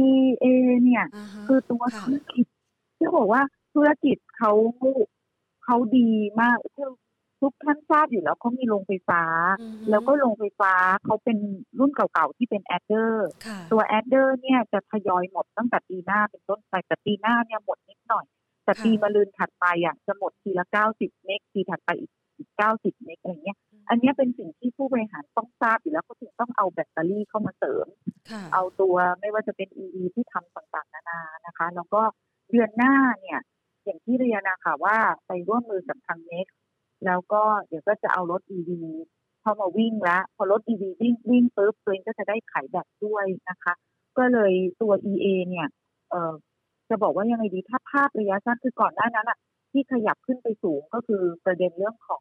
B: EA เนี่ย คือตัวธุรกิจที่บอกว่าธุรกิจเขาเขาดีมากคือ ทุกท่านทราบอยู่แล้วเขามีโรงไฟฟ้า แล้วก็โรงไฟฟ้าเขาเป็นรุ่นเก่าๆที่เป็น adder ตัว adder เนี่ยจะทยอยหมดตั้งแต่ปีหน้าเป็นต้นไปแต่ปีหน้าเนี่ยหมดนิดหน่อย แต่ปีมะรืนถัดไปอะจะหมดทีละเก้าสิบเมกปีถัดไปอีกอีกเก้าสิบเมกอะไรเงี้ย อันนี้เป็นสิ่งที่ผู้บริหารต้องทราบอยู่แล้วเขาถึงต้องเอาแบตเตอรี่เข้ามาเสริม เอาตัวไม่ว่าจะเป็น EV ที่ทำต่างๆนานานะคะ แล้วก็เดือนหน้าเนี่ยอย่างที่เรียนนะคะว่าไปร่วมมือกับทางเน็ก แล้วก็เดี๋ยวก็จะเอารถ EV เข้ามาวิ่งแล้วพอรถ EV วิ่งวิ่งปุ๊บตัวเองก็จะได้ขายแบบด้วยนะคะ ก็เลยตัว EA เนี่ยเอ่อจะบอกว่ายังไงดีถ้าภาพระยะสั้นคือก่อนหน้านั้นอะที่ขยับขึ้นไปสูงก็คือประเด็นเรื่องของ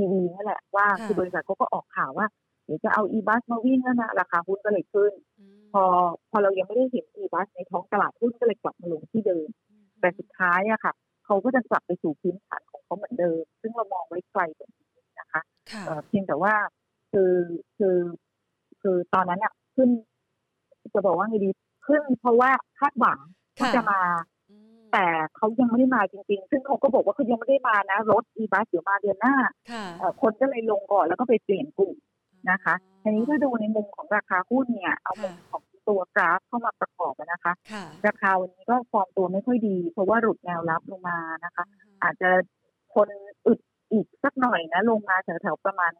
B: EV นี่แหละว่าคือบริษัทเขาก็ออกข่าวว่าเดี๋ยวจะเอา e-bus มาวิ่งแล้วนะราคาหุ้นก็เลยขึ้น พอพอเรายังไม่ได้เห็น e-bus ในท้องตลาดหุ้นก็เลยกลับมาลงที่เดิมแต่สุดท้ายอะค่ะเขาก็จะกลับไปสู่พื้นฐานของ เขาเหมือนเดิม ซึ่งเรามองไว้ไกลกว่านี้นะคะเพียงแต่ว่าคือคือคือตอนนั้นอะขึ้น จะบอกว่าไงดีขึ้นเพราะว่าคาดหวังว่าจะมา แต่เขายังไม่ได้มาจริงๆ ซึ่งเขาก็บอกว่าเขายังไม่ได้มานะ รถอีบัสเดี๋ยวมาเดือนหน้าคนก็เลยลงก่อนแล้วก็ไปเปลี่ยนกลุ่มนะคะทีนี้ถ้าดูในมุมของราคาหุ้นเนี่ย เอามุมของตัวกราฟเข้ามาประกอบนะคะ ราคาวันนี้ก็ฟอร์มตัวไม่ค่อยดี เพราะว่าหลุดแนวรับลงมานะคะ อาจจะ คนอึดอีกสักหน่อยนะลงมาแถวๆประมาณ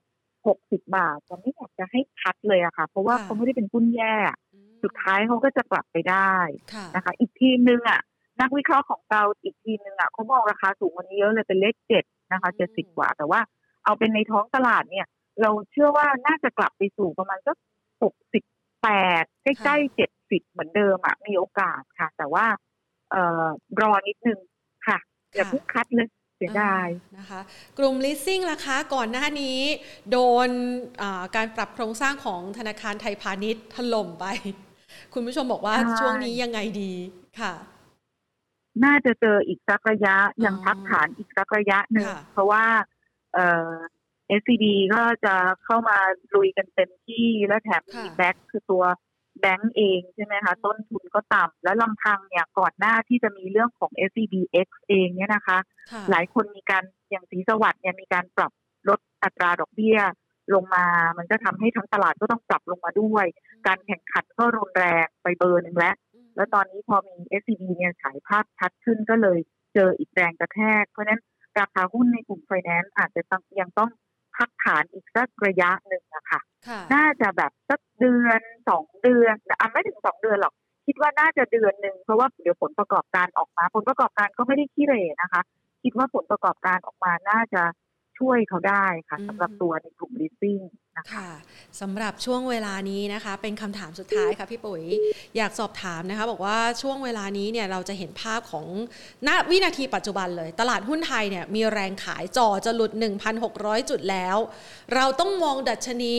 B: หกสิบบาทจะไม่อยากจะให้คัดเลยอะค่ะ เพราะว่าเขาไม่ได้เป็นหุ้นแย่ สุดท้ายเขาก็จะกลับไปได้นะคะ อีกทีนึงอะนักวิเคราะห์ของเราอีกทีนึงอะเขามองราคาสูงวันนี้เยอะเลยเป็นเลขเจ็ดนะคะเจ็ดสิบกว่า แต่ว่าเอาเป็นในท้องตลาดเนี่ย เราเชื่อว่าน่าจะกลับไปสู่ประมาณสักหกสิบแปดใกล้ๆเจ็ดสิบเหมือนเดิมอะมีโอกาสค่ะ แต่ว่า เอ่อรอนิดนึงค่ะอย่าเพิ่งคัดเลยเสียดาย
A: นะคะกลุ่ม leasing ล่ะคะก่อนหน้านี้ โดนการปรับโครงสร้างของธนาคารไทยพาณิชย์ถล่มไป คุณผู้ชมบอกว่าช่วงนี้ยังไงดีค่ะ
B: น่าจะเจออีกสักระยะยังพักฐานอีกสักระยะหนึ่งเพราะว่าเอ่อ SCB ก็จะเข้ามาลุยกันเต็มที่และแถมมีแบ็กคือตัว แบงก์เองใช่ไหมคะต้นทุนก็ต่ำและลำพังเนี่ยก่อนหน้าที่จะมีเรื่องของ SCBX เองเนี่ยนะคะ หลายคนมีการอย่างสีสวัสด์เนี่ยมีการปรับลดอัตราดอกเบี้ยลงมา มันก็ทำให้ทั้งตลาดก็ต้องปรับลงมาด้วย การแข่งขันก็รุนแรงไปเบอร์หนึ่งแล้ว แล้วตอนนี้พอมี SCB เนี่ยฉายภาพชัดขึ้นก็เลยเจออีกแรงกระแทก เพราะนั้นราคาหุ้นในกลุ่มไฟแนนซ์อาจจะยังต้องพักฐานอีกสักระยะหนึ่งนะคะ น่าจะแบบสักเดือนสองเดือนอะไม่ถึงสองเดือนหรอก คิดว่าน่าจะเดือนหนึ่งเพราะว่าเดี๋ยวผลประกอบการออกมา ผลประกอบการก็ไม่ได้ขี้เหร่นะคะ คิดว่าผลประกอบการออกมาน่าจะช่วยเขาได้ค่ะสำหรับตัวในกลุ่ม leasing
A: นะ คะสำหรับช่วงเวลานี้นะคะ เป็นคำถามสุดท้ายค่ะพี่ปุ๋ยอยากสอบถามนะคะ บอกว่าช่วงเวลานี้เนี่ยเราจะเห็นภาพของณวินาทีปัจจุบันเลย ตลาดหุ้นไทยเนี่ยมีแรงขายจ่อจะหลุด 1,600 จุดแล้ว เราต้องมองดัชนี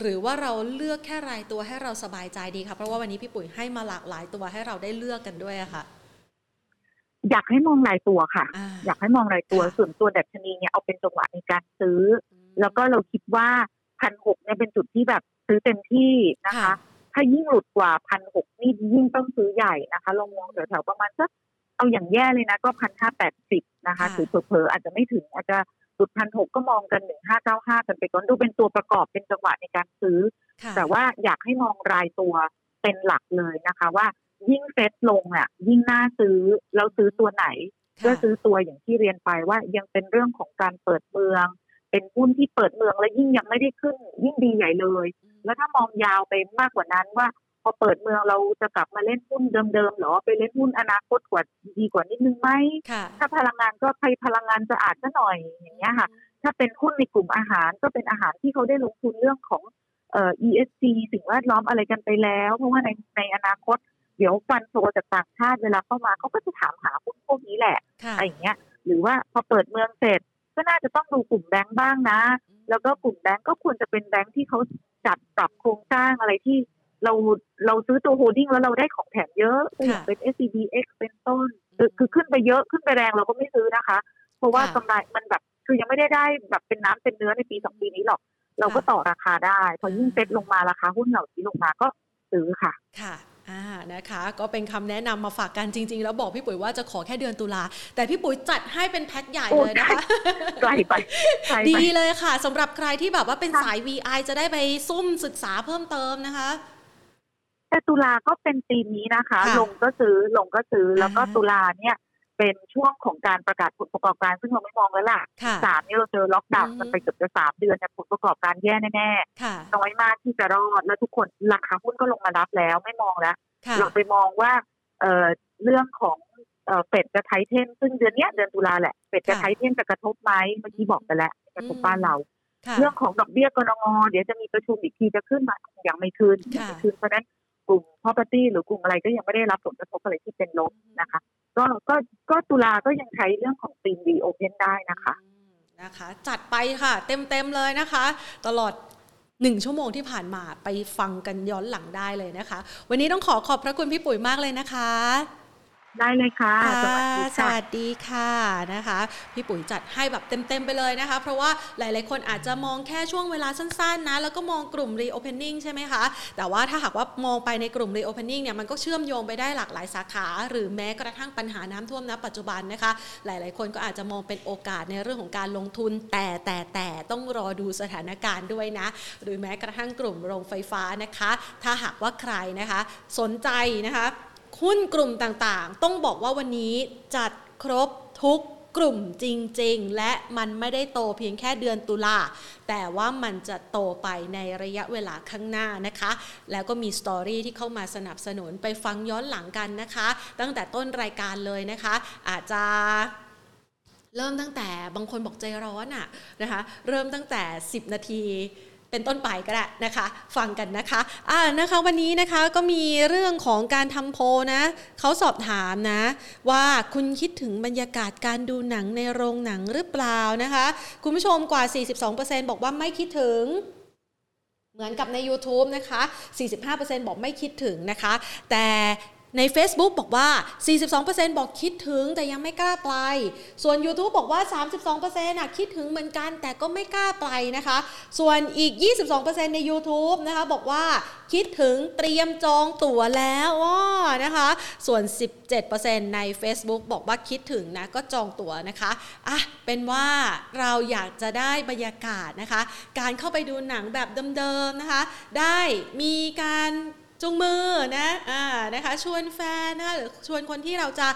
A: หรือว่าเราเลือกแค่รายตัวให้เราสบายใจดีค่ะเพราะว่าวันนี้พี่ปุ๋ยให้มาหลากหลายตัวให้เราได้เลือกกันด้วยค่ะ
B: อยากให้มองรายตัวค่ะ อยากให้มองรายตัวส่วนตัวดัชนีเนี่ยเอาเป็นจังหวะในการซื้อ แล้วก็เราคิดว่า พันหกเนี่ยเป็นจุดที่แบบซื้อเต็มที่นะคะ ถ้ายิ่งหลุดกว่าพันหกนี่ยิ่งต้องซื้อใหญ่นะคะลงมองแถวๆประมาณสักเอาอย่างแย่เลยนะก็พันห้าแปดสิบนะคะถือเผลอๆอาจจะไม่ถึงอาจจะหลุดพันหกก็มองกันหนึ่งห้าเก้าห้ากันไปก่อนดูเป็นตัวประกอบเป็นจังหวะในการซื้อ แต่ว่าอยากให้มองรายตัวเป็นหลักเลยนะคะ ว่ายิ่งเซ็ตลงอะยิ่งน่าซื้อแล้วซื้อตัวไหนเพื่อซื้อตัวอย่างที่เรียนไปว่ายังเป็นเรื่องของการเปิดเมือง เป็นหุ้นที่เปิดเมืองและยิ่งยังไม่ได้ขึ้น ยิ่งดีใหญ่เลย แล้วถ้ามองยาวไปมากกว่านั้นว่า พอเปิดเมืองเราจะกลับมาเล่นหุ้นเดิมๆหรอไปเล่นหุ้นอนาคตกว่าดีกว่านิดนึงไหมถ้าพลังงานก็ใครพลังงานจะอาจจะหน่อยอย่างเงี้ยค่ะ ถ้าเป็นหุ้นในกลุ่มอาหารก็เป็นอาหารที่เขาได้ลงทุนเรื่องของเอ่อ ESG สิ่งแวดล้อมอะไรกันไปแล้ว เพราะว่าในในอนาคตเดี๋ยว fund flow จากต่างชาติเวลาเข้ามาเขาก็จะถามหาหุ้นพวกนี้แหละอะไรอย่างเงี้ย หรือว่าพอเปิดเมืองเสร็จ ก็น่าจะต้องดูกลุ่มแบงค์บ้างนะ แล้วก็กลุ่มแบงค์ก็ควรจะเป็นแบงค์ที่เขาจัดปรับโครงสร้างอะไรที่เราเราซื้อตัว holding แล้วเราได้ของแถมเยอะอย่างเป็น SCBX เป็นต้นคือขึ้นไปเยอะขึ้นไปแรงเราก็ไม่ซื้อนะคะ เพราะว่ากำไรมันแบบคือยังไม่ได้ได้แบบเป็นน้ำเป็นเนื้อในปีสองปีนี้หรอก เราก็ต่อราคาได้ พอยิ่งเซ็ตลงมาราคาหุ้นเหล่านี้ลงมาก็ซื้อค่ะ
A: ค่ะ อ่านะคะก็เป็นคำแนะนำมาฝากกันจริง ๆ แล้วบอกพี่ปุ๋ยว่าจะขอแค่เดือนตุลาแต่พี่ปุ๋ยจัดให้เป็นแพ็คใหญ่เลยนะคะ
B: ไกลไป
A: ดีเลยค่ะสำหรับใครที่แบบว่าเป็นสาย VI จะได้ไปซุ่มศึกษาเพิ่มเติมนะคะ
B: แต่ตุลาก็เป็นตีมนี้นะคะ ลงก็ซื้อลงก็ซื้อแล้วก็ตุลาเนี่ย เป็นช่วงของการประกาศผลประกอบการซึ่งเราไม่มองแล้วล่ะสามนี่เราเจอล็อกดาวน์กันไปเกือบจะสามเดือนเนี่ยผลประกอบการแย่แน่ๆน้อยมากที่จะรอดแล้วทุกคนราคาหุ้นก็ลงมารับแล้วไม่มองแล้ว เราไปมองว่าเเรื่องของเฟดจะไทเทนซึ่งเดือนนี้เดือนตุลาแหละเฟดจะไทเทนจะกระทบไหมเมื่อกี้บอกไปแล้วกระทบบ้านเรา เรื่องของดอกเบี้ยกรงงเดี๋ยวจะมีประชุมอีกทีจะขึ้นมายังไม่ขึ้นยังไม่ขึ้นเพราะนั้นกลุ่ม property หรือกลุ่มอะไรก็ยังไม่ได้รับผลกระทบอะไรที่เป็นลบนะคะ ก็ก็ก็ตุลาก็ยังใช้เรื่องของตีมดีโอเพนได้นะคะ
A: นะคะ จัดไปค่ะ เต็มเต็มเลยนะคะ ตลอดหนึ่งชั่วโมงที่ผ่านมาไปฟังกันย้อนหลังได้เลยนะคะ วันนี้ต้องขอขอบพระคุณพี่ปุ๋ยมากเลยนะคะ
B: ได้เลยค่ะ
A: สวัสดีค่ะนะคะ พี่ปุ๋ยจัดให้แบบเต็มๆไปเลยนะคะ เพราะว่าหลายๆคนอาจจะมองแค่ช่วงเวลาสั้นๆนะ แล้วก็มองกลุ่ม reopening ใช่ไหมคะ แต่ว่าถ้าหากว่ามองไปในกลุ่ม reopening เนี่ยมันก็เชื่อมโยงไปได้หลากหลายสาขา หรือแม้กระทั่งปัญหาน้ำท่วมณปัจจุบันนะคะ หลายๆคนก็อาจจะมองเป็นโอกาสในเรื่องของการลงทุน แต่แต่แต่ต้องรอดูสถานการณ์ด้วยนะ หรือแม้กระทั่งกลุ่มโรงไฟฟ้านะคะ ถ้าหากว่าใครนะคะ สนใจนะคะ หุ้นกลุ่มต่างๆ ต้องบอกว่าวันนี้จัดครบทุกกลุ่มจริงๆ และมันไม่ได้โตเพียงแค่เดือนตุลา แต่ว่ามันจะโตไปในระยะเวลาข้างหน้านะคะ แล้วก็มีสตอรี่ที่เข้ามาสนับสนุนไปฟังย้อนหลังกันนะคะ ตั้งแต่ต้นรายการเลยนะคะ อาจจะเริ่มตั้งแต่บางคนบอกใจร้อนอะนะคะ เริ่มตั้งแต่ 10 นาที เป็นต้นไปก็ได้นะคะ ฟังกันนะคะอ่านะคะวันนี้นะคะก็มีเรื่องของการทำโพลนะเขาสอบถามนะ ว่าคุณคิดถึงบรรยากาศการดูหนังในโรงหนังหรือเปล่านะคะ คุณผู้ชมกว่า 42%บอกว่าไม่คิดถึงเหมือนกับใน YouTube นะคะ 45%บอกไม่คิดถึงนะคะ แต่ ใน Facebook บอกว่า 42%บอกคิดถึงแต่ยังไม่กล้าไป ส่วน YouTube บอกว่า 32%น่ะคิดถึงเหมือนกันแต่ก็ไม่กล้าไปนะคะ ส่วนอีก 22%ใน YouTube นะคะบอกว่าคิดถึงเตรียมจองตั๋วแล้วนะคะ ส่วน 17%ใน Facebook บอกว่าคิดถึงนะก็จองตั๋วนะคะอะเป็นว่าเราอยากจะได้บรรยากาศนะคะ การเข้าไปดูหนังแบบเดิมๆนะคะ ได้มีการ จูงมือนะอ่านะคะชวนแฟนนะคะหรือชวนคนที่เราจะ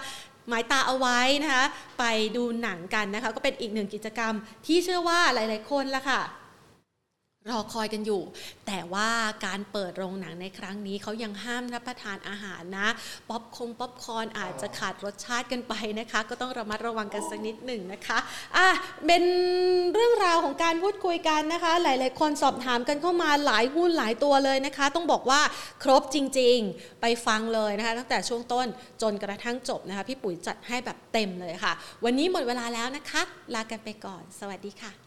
A: หมายตาเอาไว้นะคะ ไปดูหนังกันนะคะ ก็เป็นอีกหนึ่งกิจกรรมที่เชื่อว่าหลาย ๆ คนละค่ะ รอคอยกันอยู่ แต่ว่าการเปิดโรงหนังในครั้งนี้เขายังห้ามรับประทานอาหารนะป๊อปคงป๊อปคอนอาจจะขาดรสชาติกันไปนะคะ ก็ต้องระมัดระวังกันสักนิดหนึ่งนะคะอะเป็นเรื่องราวของการพูดคุยกันนะคะ หลาย ๆ คนสอบถามกันเข้ามาหลายหุ้นหลายตัวเลยนะคะ ต้องบอกว่าครบจริง ๆ ไปฟังเลยนะคะ ตั้งแต่ช่วงต้นจนกระทั่งจบนะคะ พี่ปุ๋ยจัดให้แบบเต็มเลยค่ะ วันนี้หมดเวลาแล้วนะคะ ลากันไปก่อน สวัสดีค่ะ